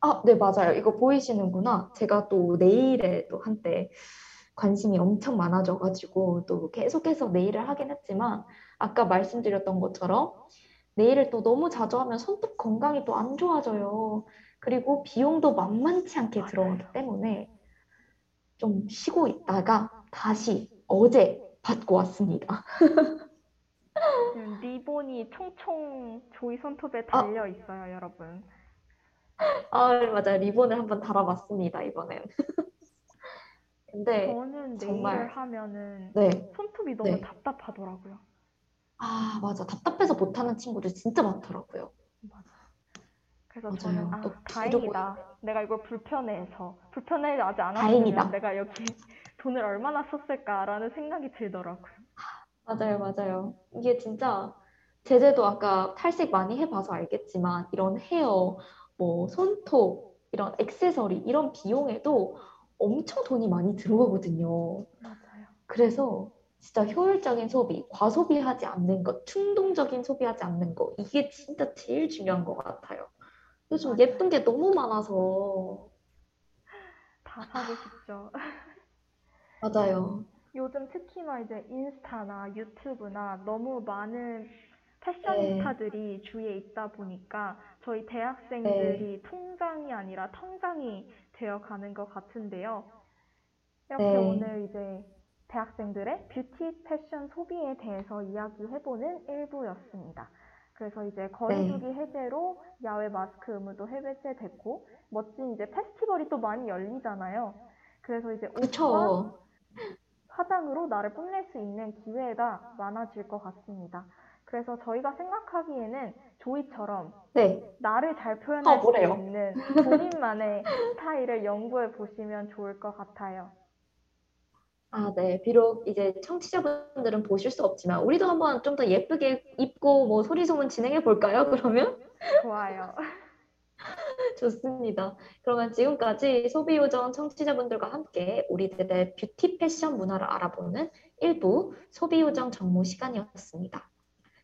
Speaker 2: 아, 네, 맞아요. 이거 보이시는구나. 제가 또 네일에 또 한때 관심이 엄청 많아져가지고 또 계속해서 네일을 하긴 했지만 아까 말씀드렸던 것처럼 네일을 또 너무 자주 하면 손톱 건강이 또 안 좋아져요. 그리고 비용도 만만치 않게 들어가기 때문에 좀 쉬고 있다가 다시 어제 받고 왔습니다.
Speaker 1: 리본이 총총 조이 손톱에
Speaker 2: 아.
Speaker 1: 달려 있어요, 여러분.
Speaker 2: 아, 맞아요. 리본을 한번 달아봤습니다, 이번엔. 근데
Speaker 1: 저는
Speaker 2: 정말-
Speaker 1: 네일을 하면은
Speaker 2: 네.
Speaker 1: 손톱이 너무
Speaker 2: 네.
Speaker 1: 답답하더라고요.
Speaker 2: 아, 맞아. 답답해서 못하는 친구들 진짜 많더라고요.
Speaker 1: 그래서
Speaker 2: 맞아요.
Speaker 1: 저는
Speaker 2: 아또
Speaker 1: 다행이다. 내가 이걸 불편해해서 불편해하지
Speaker 2: 다행이다.
Speaker 1: 않았으면 내가 여기 돈을 얼마나 썼을까라는 생각이 들더라고요.
Speaker 2: 맞아요, 맞아요. 이게 진짜 제재도 아까 탈색 많이 해봐서 알겠지만 이런 헤어, 뭐 손톱, 이런 액세서리 이런 비용에도 엄청 돈이 많이 들어가거든요.
Speaker 1: 맞아요.
Speaker 2: 그래서 진짜 효율적인 소비, 과소비하지 않는 것, 충동적인 소비하지 않는 거 이게 진짜 제일 중요한 것 같아요. 요즘
Speaker 1: 맞아요.
Speaker 2: 예쁜 게 너무 많아서
Speaker 1: 다 사고 싶죠.
Speaker 2: 맞아요.
Speaker 1: 요즘 특히나 이제 인스타나 유튜브나 너무 많은 패셔니스타들이 주위에 있다 보니까 저희 대학생들이 통장이 아니라 통장이 되어 가는 것 같은데요. 이렇게
Speaker 2: 네.
Speaker 1: 오늘 이제 대학생들의 뷰티 패션 소비에 대해서 이야기해보는 일부였습니다. 그래서 이제 거리두기 해제로 야외 마스크 의무도 해제됐고 멋진 이제 페스티벌이 또 많이 열리잖아요. 그래서 이제 옷과. 화장으로 나를 뽐낼 수 있는 기회가 많아질 것 같습니다. 그래서 저희가 생각하기에는 조이처럼
Speaker 2: 네.
Speaker 1: 나를 잘
Speaker 2: 아,
Speaker 1: 표현할 수
Speaker 2: 뭐래요?
Speaker 1: 있는 본인만의 스타일을 연구해 보시면 좋을 것 같아요.
Speaker 2: 아, 네. 비록 이제 청취자분들은 보실 수 없지만, 우리도 한번 좀 더 예쁘게 입고 뭐 소리 소문 진행해 볼까요? 그러면?
Speaker 1: 좋아요.
Speaker 2: 좋습니다. 그러면 지금까지 소비 요정 청취자분들과 함께 우리들의 뷰티 패션 문화를 알아보는 일부 소비 요정 정모 시간이었습니다.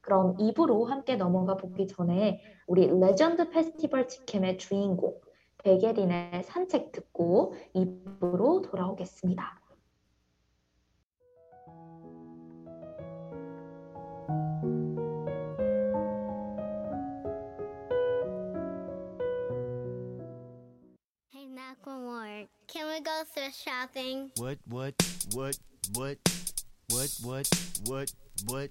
Speaker 2: 그럼 2부로 함께 넘어가 보기 전에 우리 레전드 페스티벌 직캠의 주인공 백예린의 산책 듣고 2부로 돌아오겠습니다.
Speaker 3: Can we go thrift shopping?
Speaker 4: What, what, what, what, what, what, what, what,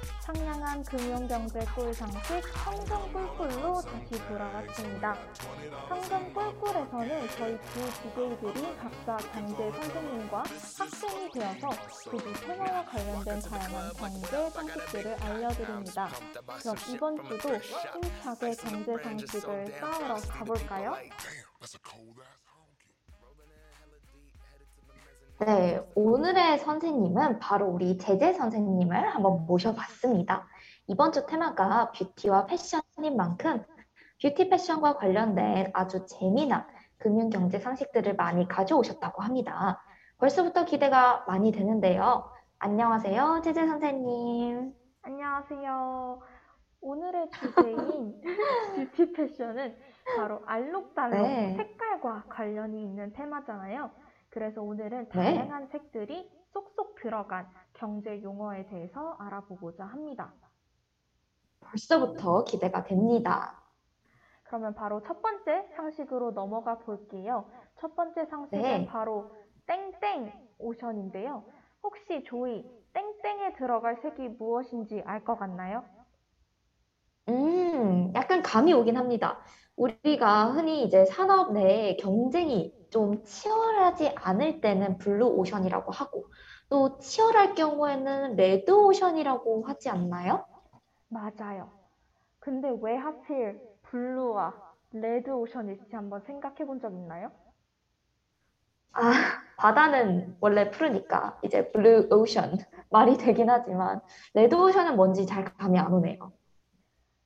Speaker 1: 상냥한 금융 경제 꿀 상식 성금 꿀꿀로 다시 돌아왔습니다. 성금 꿀꿀에서는 저희 두 DJ들이 각자 경제 선생님과 학생이 되어서 그두 테마와 관련된 다양한 경제 상식들을 알려드립니다. 그럼 이번 주도 힘차게 경제 상식을 쌓으러 가볼까요?
Speaker 2: 네, 오늘의 선생님은 바로 우리 제재 선생님을 한번 모셔봤습니다. 이번 주 테마가 뷰티와 패션인 만큼 뷰티 패션과 관련된 아주 재미난 금융 경제 상식들을 많이 가져오셨다고 합니다. 벌써부터 기대가 많이 되는데요. 안녕하세요, 제재 선생님.
Speaker 1: 안녕하세요. 오늘의 주제인 뷰티 패션은 바로 알록달록
Speaker 2: 네.
Speaker 1: 색깔과 관련이 있는 테마잖아요. 그래서 오늘은
Speaker 2: 네.
Speaker 1: 다양한 색들이 쏙쏙 들어간 경제 용어에 대해서 알아보고자 합니다.
Speaker 2: 벌써부터 기대가 됩니다.
Speaker 1: 그러면 바로 첫 번째 상식으로 넘어가 볼게요. 첫 번째 상식은
Speaker 2: 네.
Speaker 1: 바로 땡땡 오션인데요. 혹시 조이 땡땡에 들어갈 색이 무엇인지 알 것 같나요?
Speaker 2: 음, 약간 감이 오긴 합니다. 우리가 흔히 이제 산업 내에 경쟁이 좀 치열하지 않을 때는 블루 오션이라고 하고, 또 치열할 경우에는 레드 오션이라고 하지 않나요?
Speaker 1: 맞아요. 근데 왜 하필 블루와 레드 오션일지 한번 생각해 본 적 있나요?
Speaker 2: 아, 바다는 원래 푸르니까 이제 블루 오션 말이 되긴 하지만, 레드 오션은 뭔지 잘 감이 안 오네요.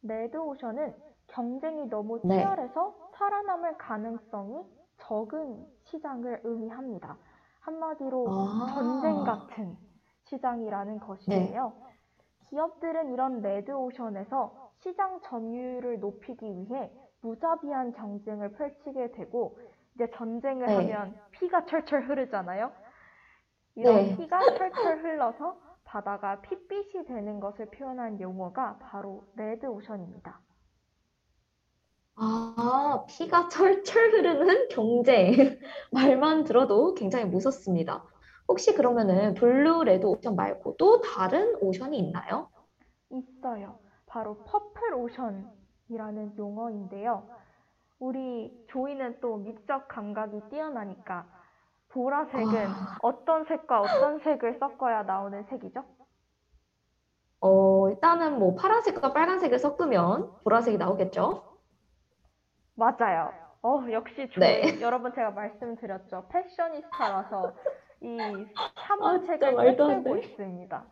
Speaker 1: 레드 오션은 경쟁이 너무
Speaker 2: 네.
Speaker 1: 치열해서 살아남을 가능성이 적은 시장을 의미합니다. 한마디로
Speaker 2: 아.
Speaker 1: 전쟁 같은 시장이라는
Speaker 2: 네.
Speaker 1: 것이에요. 기업들은 이런 레드 오션에서 시장 점유율을 높이기 위해 무자비한 경쟁을 펼치게 되고 이제 전쟁을
Speaker 2: 네.
Speaker 1: 하면 피가 철철 흐르잖아요. 이런
Speaker 2: 네.
Speaker 1: 피가 철철 흘러서 바다가 핏빛이 되는 것을 표현한 용어가 바로 레드 오션입니다.
Speaker 2: 아, 피가 철철 흐르는 경쟁. 말만 들어도 굉장히 무섭습니다. 혹시 그러면은 블루, 레드 오션 말고 또 다른 오션이 있나요?
Speaker 1: 있어요. 바로 퍼플 오션이라는 용어인데요. 우리 조이는 또 미적 감각이 뛰어나니까 보라색은
Speaker 2: 아.
Speaker 1: 어떤 색과 어떤 색을 섞어야 나오는 색이죠?
Speaker 2: 어, 일단은 뭐 파란색과 빨간색을 섞으면 보라색이 나오겠죠?
Speaker 1: 맞아요. 어, 역시 조이.
Speaker 2: 네.
Speaker 1: 여러분 제가 말씀드렸죠. 패셔니스타라서 이
Speaker 2: 아, 안
Speaker 1: 꿰뚫고
Speaker 2: 돼.
Speaker 1: 있습니다.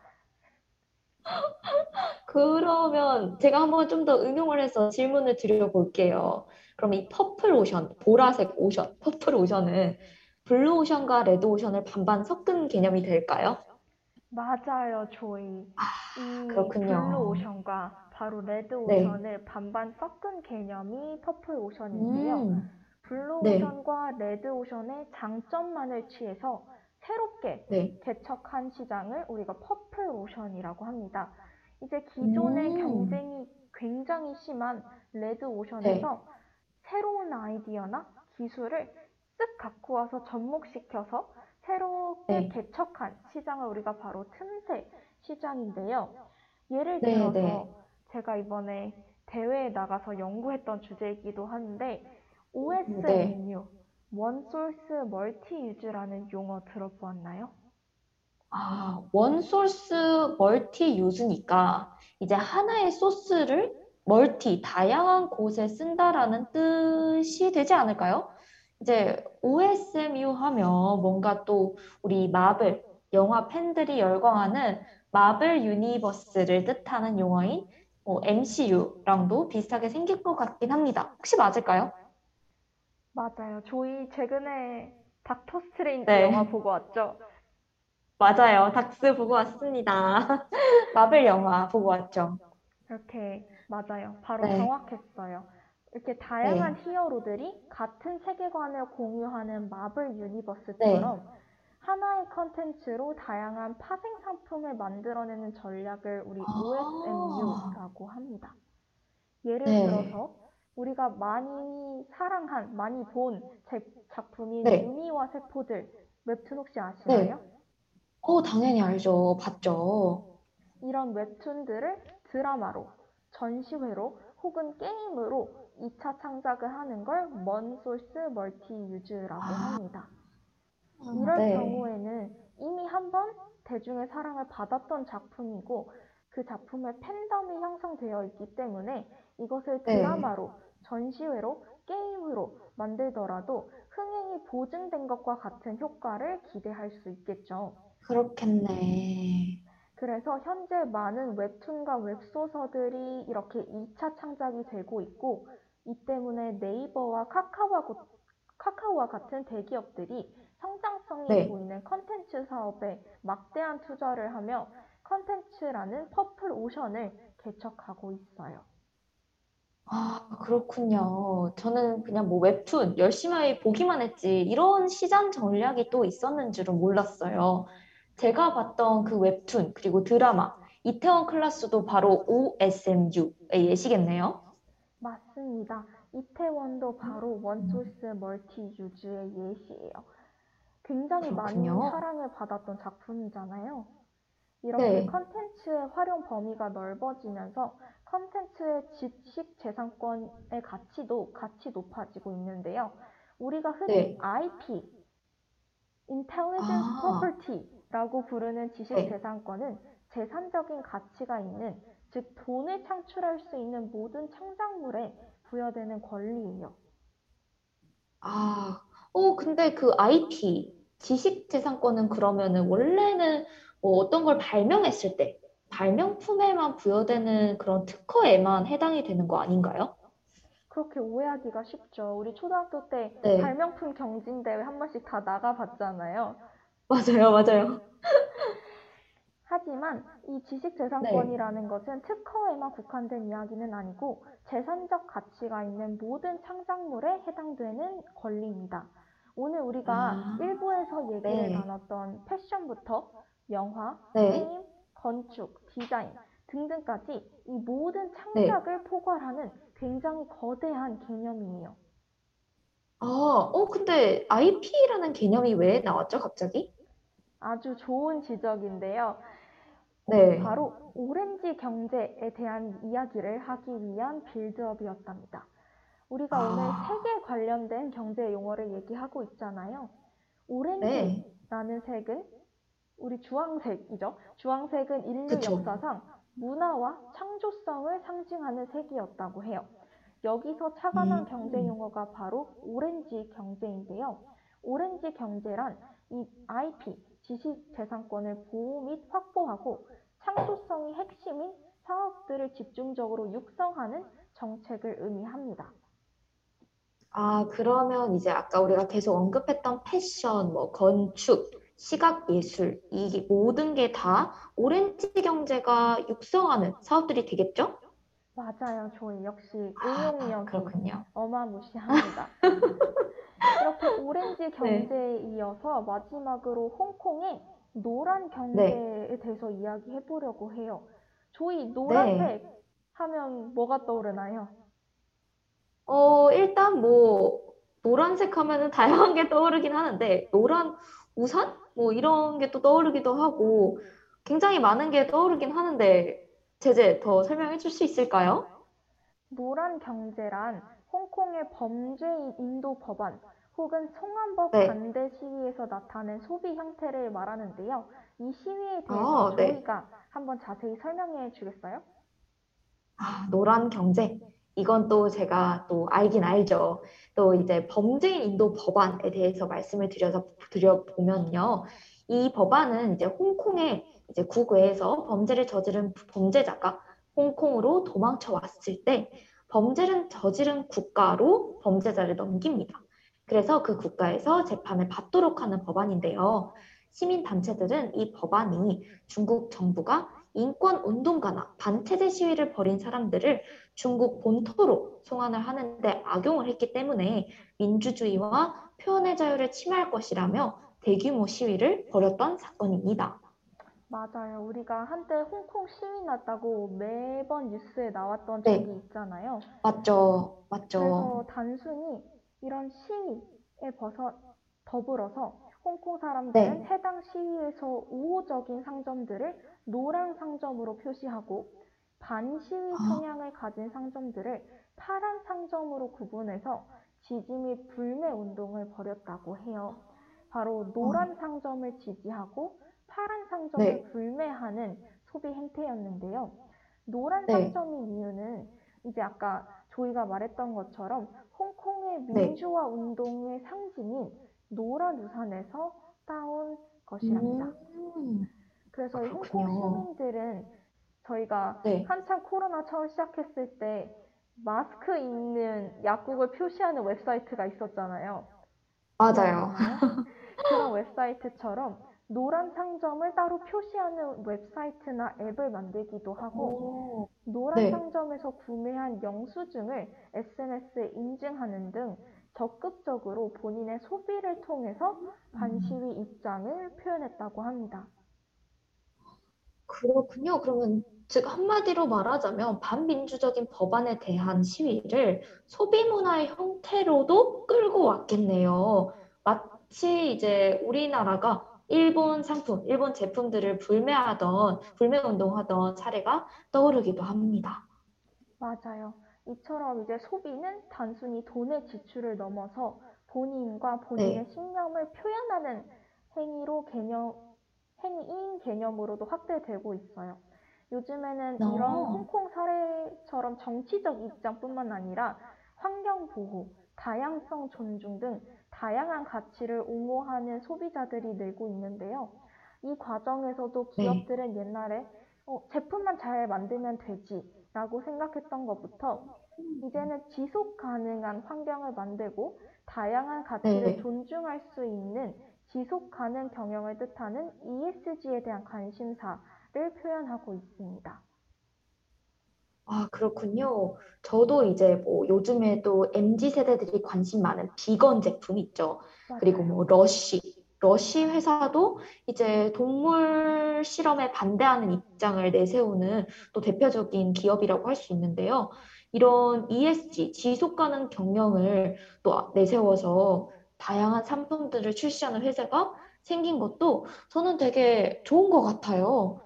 Speaker 2: 그러면 제가 한번 좀 더 응용을 해서 질문을 드려볼게요. 그럼 이 퍼플 오션, 보라색 오션, 퍼플 오션은 블루 오션과 레드 오션을 반반 섞은 개념이 될까요?
Speaker 1: 맞아요, 조이. 이
Speaker 2: 아, 그렇군요.
Speaker 1: 블루 오션과 바로 레드
Speaker 2: 네.
Speaker 1: 오션을 반반 섞은 개념이 퍼플 오션인데요.
Speaker 2: 음,
Speaker 1: 블루
Speaker 2: 네.
Speaker 1: 오션과 레드 오션의 장점만을 취해서 새롭게
Speaker 2: 네.
Speaker 1: 개척한 시장을 우리가 퍼플 오션이라고 합니다. 이제 기존의
Speaker 2: 음.
Speaker 1: 경쟁이 굉장히 심한 레드 오션에서 새로운 아이디어나 기술을 쓱 갖고 와서 접목시켜서 새롭게
Speaker 2: 네.
Speaker 1: 개척한 시장을 우리가 바로 틈새 시장인데요. 예를
Speaker 2: 네,
Speaker 1: 들어서
Speaker 2: 네.
Speaker 1: 제가 이번에 대회에 나가서 연구했던 주제이기도 한데
Speaker 2: 네.
Speaker 1: OSMU, One Source Multi Use라는 용어 들어보았나요?
Speaker 2: 아, One Source Multi Use니까 이제 하나의 소스를 멀티, 다양한 곳에 쓴다라는 뜻이 되지 않을까요? 이제 OSMU 하면 뭔가 또 우리 마블, 영화 팬들이 열광하는 마블 유니버스를 뜻하는 용어인 뭐 MCU랑도 비슷하게 생길 것 같긴 합니다. 혹시 맞을까요?
Speaker 1: 맞아요. 저희 최근에 닥터 스트레인지
Speaker 2: 네.
Speaker 1: 영화 보고 왔죠?
Speaker 2: 맞아요. 닥스 보고 왔습니다. 마블 영화 보고 왔죠.
Speaker 1: 이렇게 맞아요. 바로
Speaker 2: 네.
Speaker 1: 정확했어요. 이렇게 다양한 히어로들이 같은 세계관을 공유하는 마블 유니버스처럼
Speaker 2: 네.
Speaker 1: 하나의 컨텐츠로 다양한 파생 상품을 만들어내는 전략을 우리
Speaker 2: 아.
Speaker 1: OSMU라고 합니다. 예를
Speaker 2: 네.
Speaker 1: 들어서 우리가 많이 사랑한, 많이 본 제- 작품인
Speaker 2: 네.
Speaker 1: 유미와 세포들 웹툰 혹시 아시나요?
Speaker 2: 어, 당연히 알죠. 봤죠.
Speaker 1: 이런 웹툰들을 드라마로, 전시회로 혹은 게임으로 2차 창작을 하는 걸 먼소스 멀티 유즈라고
Speaker 2: 아.
Speaker 1: 합니다. 이럴
Speaker 2: 네.
Speaker 1: 경우에는 이미 한 번 대중의 사랑을 받았던 작품이고 그 작품의 팬덤이 형성되어 있기 때문에 이것을
Speaker 2: 네.
Speaker 1: 드라마로, 전시회로, 게임으로 만들더라도 흥행이 보증된 것과 같은 효과를 기대할 수 있겠죠.
Speaker 2: 그렇겠네.
Speaker 1: 그래서 현재 많은 웹툰과 웹소설들이 이렇게 2차 창작이 되고 있고, 이 때문에 네이버와 카카오와, 고- 카카오와 같은 대기업들이 성장성이
Speaker 2: 네.
Speaker 1: 보이는 컨텐츠 사업에 막대한 투자를 하며 컨텐츠라는 퍼플 오션을 개척하고 있어요.
Speaker 2: 아, 그렇군요. 저는 그냥 뭐 웹툰 열심히 보기만 했지, 이런 시장 전략이 또 있었는 줄은 몰랐어요. 제가 봤던 그 웹툰, 그리고 드라마, 이태원 클라스도 바로 OSMU의 예시겠네요.
Speaker 1: 맞습니다. 이태원도 바로 One Source Multi Use의 예시예요. 굉장히
Speaker 2: 그렇군요.
Speaker 1: 사랑을 받았던 작품이잖아요. 이렇게
Speaker 2: 네.
Speaker 1: 컨텐츠의 활용 범위가 넓어지면서 컨텐츠의 지식 재산권의 가치도 같이 높아지고 있는데요. 우리가 흔히
Speaker 2: 네.
Speaker 1: IP, Intelligence
Speaker 2: 아.
Speaker 1: Property라고 부르는 지식
Speaker 2: 네.
Speaker 1: 재산권은 재산적인 가치가 있는, 즉 돈을 창출할 수 있는 모든 창작물에 부여되는 권리예요.
Speaker 2: 아, 어, 근데 그 IP, 지식재산권은 그러면은 원래는 뭐 어떤 걸 발명했을 때, 발명품에만 부여되는 그런 특허에만 해당이 되는 거 아닌가요?
Speaker 1: 그렇게 오해하기가 쉽죠. 우리 초등학교 때
Speaker 2: 네.
Speaker 1: 발명품 경진 대회 한 번씩 다 나가봤잖아요.
Speaker 2: 맞아요, 맞아요.
Speaker 1: 하지만 이
Speaker 2: 네.
Speaker 1: 지식재산권이라는 것은 특허에만 국한된 이야기는 아니고 재산적 가치가 있는 모든 창작물에 해당되는 권리입니다. 오늘 우리가
Speaker 2: 아,
Speaker 1: 일부에서 얘기를
Speaker 2: 네.
Speaker 1: 나눴던 패션부터 영화,
Speaker 2: 네.
Speaker 1: 게임, 건축, 디자인 등등까지 이 모든
Speaker 2: 네.
Speaker 1: 창작을 포괄하는 굉장히 거대한 개념이에요.
Speaker 2: 아, 어, 근데 IP라는 개념이 왜 나왔죠, 갑자기?
Speaker 1: 아주 좋은 지적인데요.
Speaker 2: 네.
Speaker 1: 바로 오렌지 경제에 대한 이야기를 하기 위한 빌드업이었답니다. 우리가
Speaker 2: 아.
Speaker 1: 오늘 색에 관련된 경제 용어를 얘기하고 있잖아요.
Speaker 2: 네.
Speaker 1: 오렌지라는 색은 우리 주황색이죠. 주황색은 인류
Speaker 2: 그쵸.
Speaker 1: 역사상 문화와 창조성을 상징하는 색이었다고 해요. 여기서 착안한
Speaker 2: 음.
Speaker 1: 경제 용어가 바로 오렌지 경제인데요. 오렌지 경제란 이 IP, 지식재산권을 보호 및 확보하고 창조성이 핵심인 사업들을 집중적으로 육성하는 정책을 의미합니다.
Speaker 2: 아, 그러면 이제 아까 우리가 계속 언급했던 패션, 뭐 건축, 시각 예술, 이 모든 게 다 오렌지 경제가 육성하는 사업들이 되겠죠?
Speaker 1: 맞아요. 조이 역시
Speaker 2: 아,
Speaker 1: 응용력이
Speaker 2: 그렇군요.
Speaker 1: 어마무시합니다. 이렇게 오렌지
Speaker 2: 네.
Speaker 1: 경제에 이어서 마지막으로 홍콩의 노란 경제에 대해서 이야기해 보려고 해요. 조이 노란색
Speaker 2: 네.
Speaker 1: 하면 뭐가 떠오르나요?
Speaker 2: 어, 일단 뭐 노란색 하면은 다양한 게 떠오르긴 하는데 노란 우산? 뭐 이런 게 또 떠오르기도 하고 굉장히 많은 게 떠오르긴 하는데 제재 더 설명해 줄 수 있을까요?
Speaker 1: 노란 경제란 홍콩의 범죄인 인도 법안 혹은 송환법
Speaker 2: 네.
Speaker 1: 반대 시위에서 나타낸 소비 형태를 말하는데요. 이 시위에 대해서
Speaker 2: 아, 네.
Speaker 1: 저희가 한번 자세히 설명해 주겠어요?
Speaker 2: 아, 노란 경제. 이건 또 제가 또 알긴 알죠. 또 이제 범죄인 인도 법안에 대해서 말씀을 드려서 드려보면요. 이 법안은 이제 홍콩의 이제 국외에서 범죄를 저지른 범죄자가 홍콩으로 도망쳐 왔을 때 범죄를 저지른 국가로 범죄자를 넘깁니다. 그래서 그 국가에서 재판을 받도록 하는 법안인데요. 시민 단체들은 이 법안이 중국 정부가 인권 운동가나 반체제 시위를 벌인 사람들을 중국 본토로 송환을 하는데 악용을 했기 때문에 민주주의와 표현의 자유를 침해할 것이라며 대규모 시위를 벌였던 사건입니다.
Speaker 1: 맞아요. 우리가 한때 홍콩 시위 났다고 매번 뉴스에 나왔던
Speaker 2: 네.
Speaker 1: 적이 있잖아요.
Speaker 2: 맞죠? 맞죠?
Speaker 1: 그래서 단순히 이런 시위에 벗어 더불어서 홍콩 사람들은
Speaker 2: 네.
Speaker 1: 해당 시위에서 우호적인 상점들을 노란 상점으로 표시하고 반시위
Speaker 2: 아.
Speaker 1: 성향을 가진 상점들을 파란 상점으로 구분해서 지지 및 불매 운동을 벌였다고 해요. 바로 노란 상점을 지지하고 파란 상점을
Speaker 2: 네.
Speaker 1: 불매하는 소비 행태였는데요. 노란
Speaker 2: 네.
Speaker 1: 상점인 이유는 이제 아까 조이가 말했던 것처럼 홍콩의
Speaker 2: 네.
Speaker 1: 민주화 운동의 상징인 노란 우산에서 따온 것이랍니다.
Speaker 2: 음,
Speaker 1: 그래서 이 홍콩. 시민들은 저희가
Speaker 2: 네.
Speaker 1: 한참 코로나 처음 시작했을 때 마스크 있는 약국을 표시하는 웹사이트가 있었잖아요.
Speaker 2: 맞아요.
Speaker 1: 그런 웹사이트처럼 노란 상점을 따로 표시하는 웹사이트나 앱을 만들기도 하고
Speaker 2: 오,
Speaker 1: 노란
Speaker 2: 네.
Speaker 1: 상점에서 구매한 영수증을 SNS에 인증하는 등 적극적으로 본인의 소비를 통해서 반시위 입장을 표현했다고 합니다.
Speaker 2: 그렇군요. 그러면 즉 한마디로 말하자면 반민주적인 법안에 대한 시위를 소비 문화의 형태로도 끌고 왔겠네요. 마치 이제 우리나라가 일본 상품, 일본 제품들을 불매하던, 불매 운동하던 사례가 떠오르기도 합니다.
Speaker 1: 맞아요. 이처럼 이제 소비는 단순히 돈의 지출을 넘어서 본인과 본인의
Speaker 2: 네.
Speaker 1: 신념을 표현하는 행위로 개념, 행위인 개념으로도 확대되고 있어요. 요즘에는 이런
Speaker 2: 어.
Speaker 1: 홍콩 사례처럼 정치적 입장뿐만 아니라 환경 보호, 다양성 존중 등 다양한 가치를 옹호하는 소비자들이 늘고 있는데요. 이 과정에서도
Speaker 2: 네.
Speaker 1: 기업들은 옛날에 어, 제품만 잘 만들면 되지 라고 생각했던 것부터 이제는 지속 가능한 환경을 만들고 다양한 가치를
Speaker 2: 네.
Speaker 1: 존중할 수 있는 지속 가능 경영을 뜻하는 ESG에 대한 관심사를 표현하고 있습니다.
Speaker 2: 아, 그렇군요. 저도 이제 뭐 요즘에 또 MZ 세대들이 관심 많은 비건 제품 있죠. 그리고
Speaker 1: 맞아요.
Speaker 2: 뭐 러쉬, 러쉬 회사도 이제 동물 실험에 반대하는 입장을 내세우는 또 대표적인 기업이라고 할 수 있는데요. 이런 ESG, 지속 가능 경영을 또 내세워서 다양한 상품들을 출시하는 회사가 생긴 것도 저는 되게 좋은 것 같아요.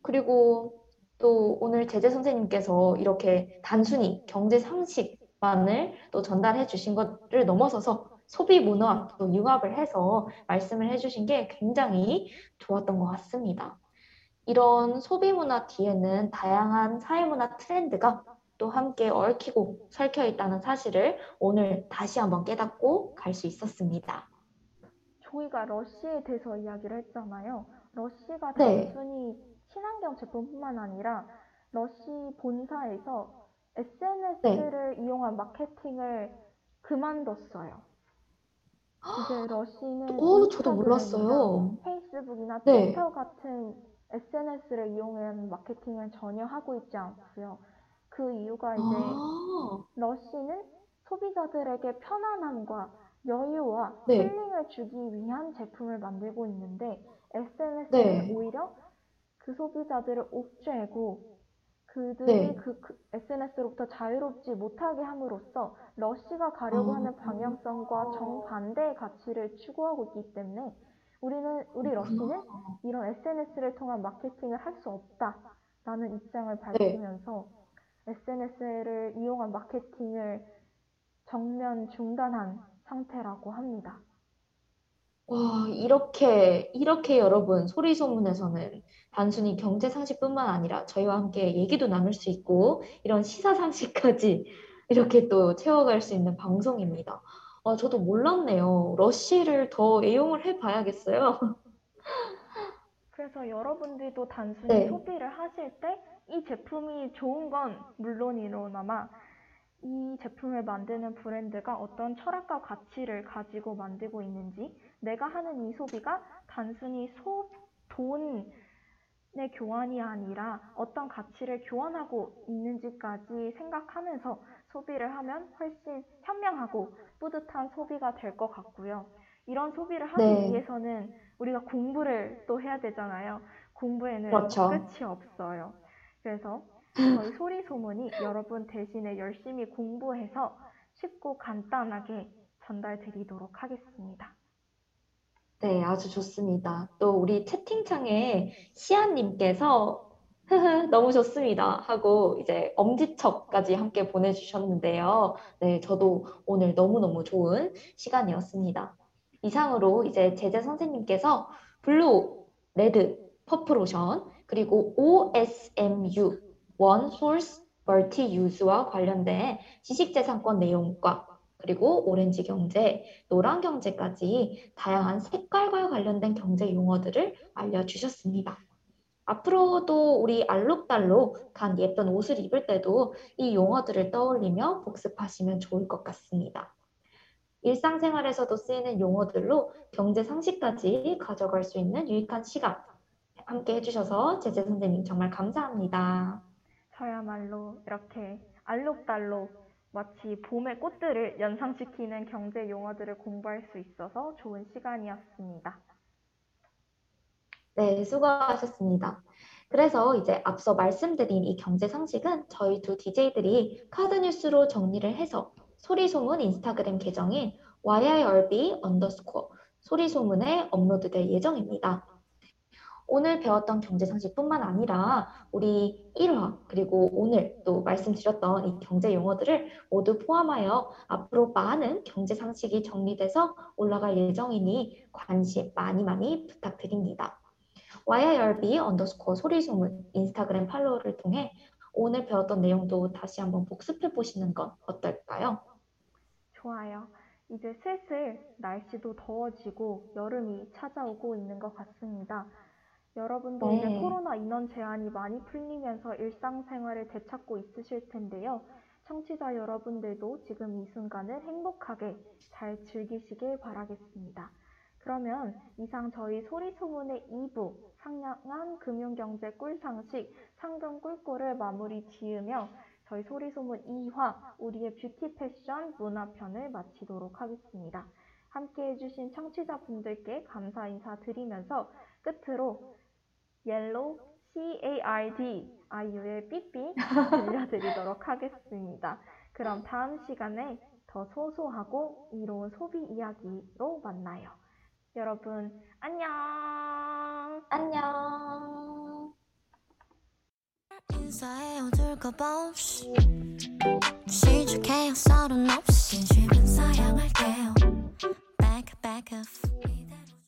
Speaker 2: 그리고 또 오늘 제재 선생님께서 이렇게 단순히 경제 상식만을 또 전달해 주신 것을 넘어서서 소비 문화와 또 융합을 해서 말씀을 해주신 게 굉장히 좋았던 것 같습니다. 이런 소비 문화 뒤에는 다양한 사회 문화 트렌드가 또 함께 얽히고 설켜 있다는 사실을 오늘 다시 한번 깨닫고 갈 수 있었습니다.
Speaker 1: 조이가 러쉬에 대해서 이야기를 했잖아요. 러쉬가
Speaker 2: 네.
Speaker 1: 단순히 친환경 제품뿐만 아니라 러쉬 본사에서 SNS를 이용한 마케팅을 그만뒀어요. 이제 러쉬는
Speaker 2: 오, 저도
Speaker 1: 인스타그램이나
Speaker 2: 몰랐어요.
Speaker 1: 페이스북이나
Speaker 2: 네.
Speaker 1: 트위터 같은 SNS를 이용한 마케팅을 전혀 하고 있지 않고요. 그 이유가 이제
Speaker 2: 아,
Speaker 1: 러쉬는 소비자들에게 편안함과 여유와
Speaker 2: 네.
Speaker 1: 힐링을 주기 위한 제품을 만들고 있는데 SNS는
Speaker 2: 네.
Speaker 1: 오히려 그 소비자들을 옥죄고 그들이
Speaker 2: 네.
Speaker 1: 그, SNS로부터 자유롭지 못하게 함으로써 러쉬가 가려고
Speaker 2: 아.
Speaker 1: 하는 방향성과 정반대의 가치를 추구하고 있기 때문에 우리는 우리 러쉬는 이런 SNS를 통한 마케팅을 할 수 없다라는 입장을
Speaker 2: 네.
Speaker 1: 밝히면서 SNS를 이용한 마케팅을 정면 중단한 상태라고 합니다.
Speaker 2: 와, 이렇게, 이렇게 여러분, 소리소문에서는 단순히 경제 상식뿐만 아니라 저희와 함께 얘기도 나눌 수 있고, 이런 시사 상식까지 이렇게 또 채워갈 수 있는 방송입니다. 아, 저도 몰랐네요. 러쉬를 더 애용을 해봐야겠어요.
Speaker 1: 그래서 여러분들도 단순히
Speaker 2: 네.
Speaker 1: 소비를 하실 때 이 제품이 좋은 건 물론이로나마 이 제품을 만드는 브랜드가 어떤 철학과 가치를 가지고 만들고 있는지 내가 하는 이 소비가 단순히 소, 돈의 교환이 아니라 어떤 가치를 교환하고 있는지까지 생각하면서 소비를 하면 훨씬 현명하고 뿌듯한 소비가 될 것 같고요. 이런 소비를 하기
Speaker 2: 네.
Speaker 1: 위해서는 우리가 공부를 또 해야 되잖아요. 공부에는
Speaker 2: 그렇죠.
Speaker 1: 끝이 없어요. 그래서 저희 소리 소문이 여러분 대신에 열심히 공부해서 쉽고 간단하게 전달드리도록 하겠습니다.
Speaker 2: 네, 아주 좋습니다. 또 우리 채팅창에 시아님께서 너무 좋습니다 하고 이제 엄지척까지 함께 보내주셨는데요. 네, 저도 오늘 너무너무 좋은 시간이었습니다. 이상으로 이제 제재 선생님께서 블루, 레드, 퍼플 오션, 그리고 OSMU, One Source Multi Use와 관련된 지식재산권 내용과 그리고 오렌지 경제, 노란 경제까지 다양한 색깔과 관련된 경제 용어들을 알려주셨습니다. 앞으로도 우리 알록달록한 예쁜 옷을 입을 때도 이 용어들을 떠올리며 복습하시면 좋을 것 같습니다. 일상생활에서도 쓰이는 용어들로 경제 상식까지 가져갈 수 있는 유익한 시간 함께 해주셔서 제재 선생님 정말 감사합니다.
Speaker 1: 저야말로 이렇게 알록달록 마치 봄의 꽃들을 연상시키는 경제 용어들을 공부할 수 있어서 좋은 시간이었습니다.
Speaker 2: 네, 수고하셨습니다. 그래서 이제 앞서 말씀드린 이 경제 상식은 저희 두 DJ들이 카드 뉴스로 정리를 해서 소리소문 인스타그램 계정인 YIRB 언더스코어 소리소문에 업로드될 예정입니다. 오늘 배웠던 경제 상식뿐만 아니라 우리 1화 그리고 오늘 또 말씀드렸던 이 경제 용어들을 모두 포함하여 앞으로 많은 경제 상식이 정리돼서 올라갈 예정이니 관심 많이 많이 부탁드립니다. YIRB 언더스코어 소리소문 인스타그램 팔로우를 통해 오늘 배웠던 내용도 다시 한번 복습해 보시는 건 어떨까요?
Speaker 1: 좋아요. 이제 슬슬 날씨도 더워지고 여름이 찾아오고 있는 것 같습니다. 여러분도
Speaker 2: 네.
Speaker 1: 이제 코로나 인원 제한이 많이 풀리면서 일상생활을 되찾고 있으실 텐데요. 청취자 여러분들도 지금 이 순간을 행복하게 잘 즐기시길 바라겠습니다. 그러면 이상 저희 소리소문의 2부 상냥한 금융경제 꿀상식 상금 꿀꿀을 마무리 지으며 저희 소리소문 2화 우리의 뷰티 패션 문화편을 마치도록 하겠습니다. 함께 해주신 청취자분들께 감사 인사 드리면서 끝으로 Yellow CARD 아이유의 삐삐 들려드리도록 하겠습니다. 그럼 다음 시간에 더 소소하고 이로운 소비 이야기로 만나요. 여러분 안녕.
Speaker 2: 안녕.
Speaker 5: 인사해 어둘까봐 없이 시작해요 서른 없이 진심은 사양할게요 Back back up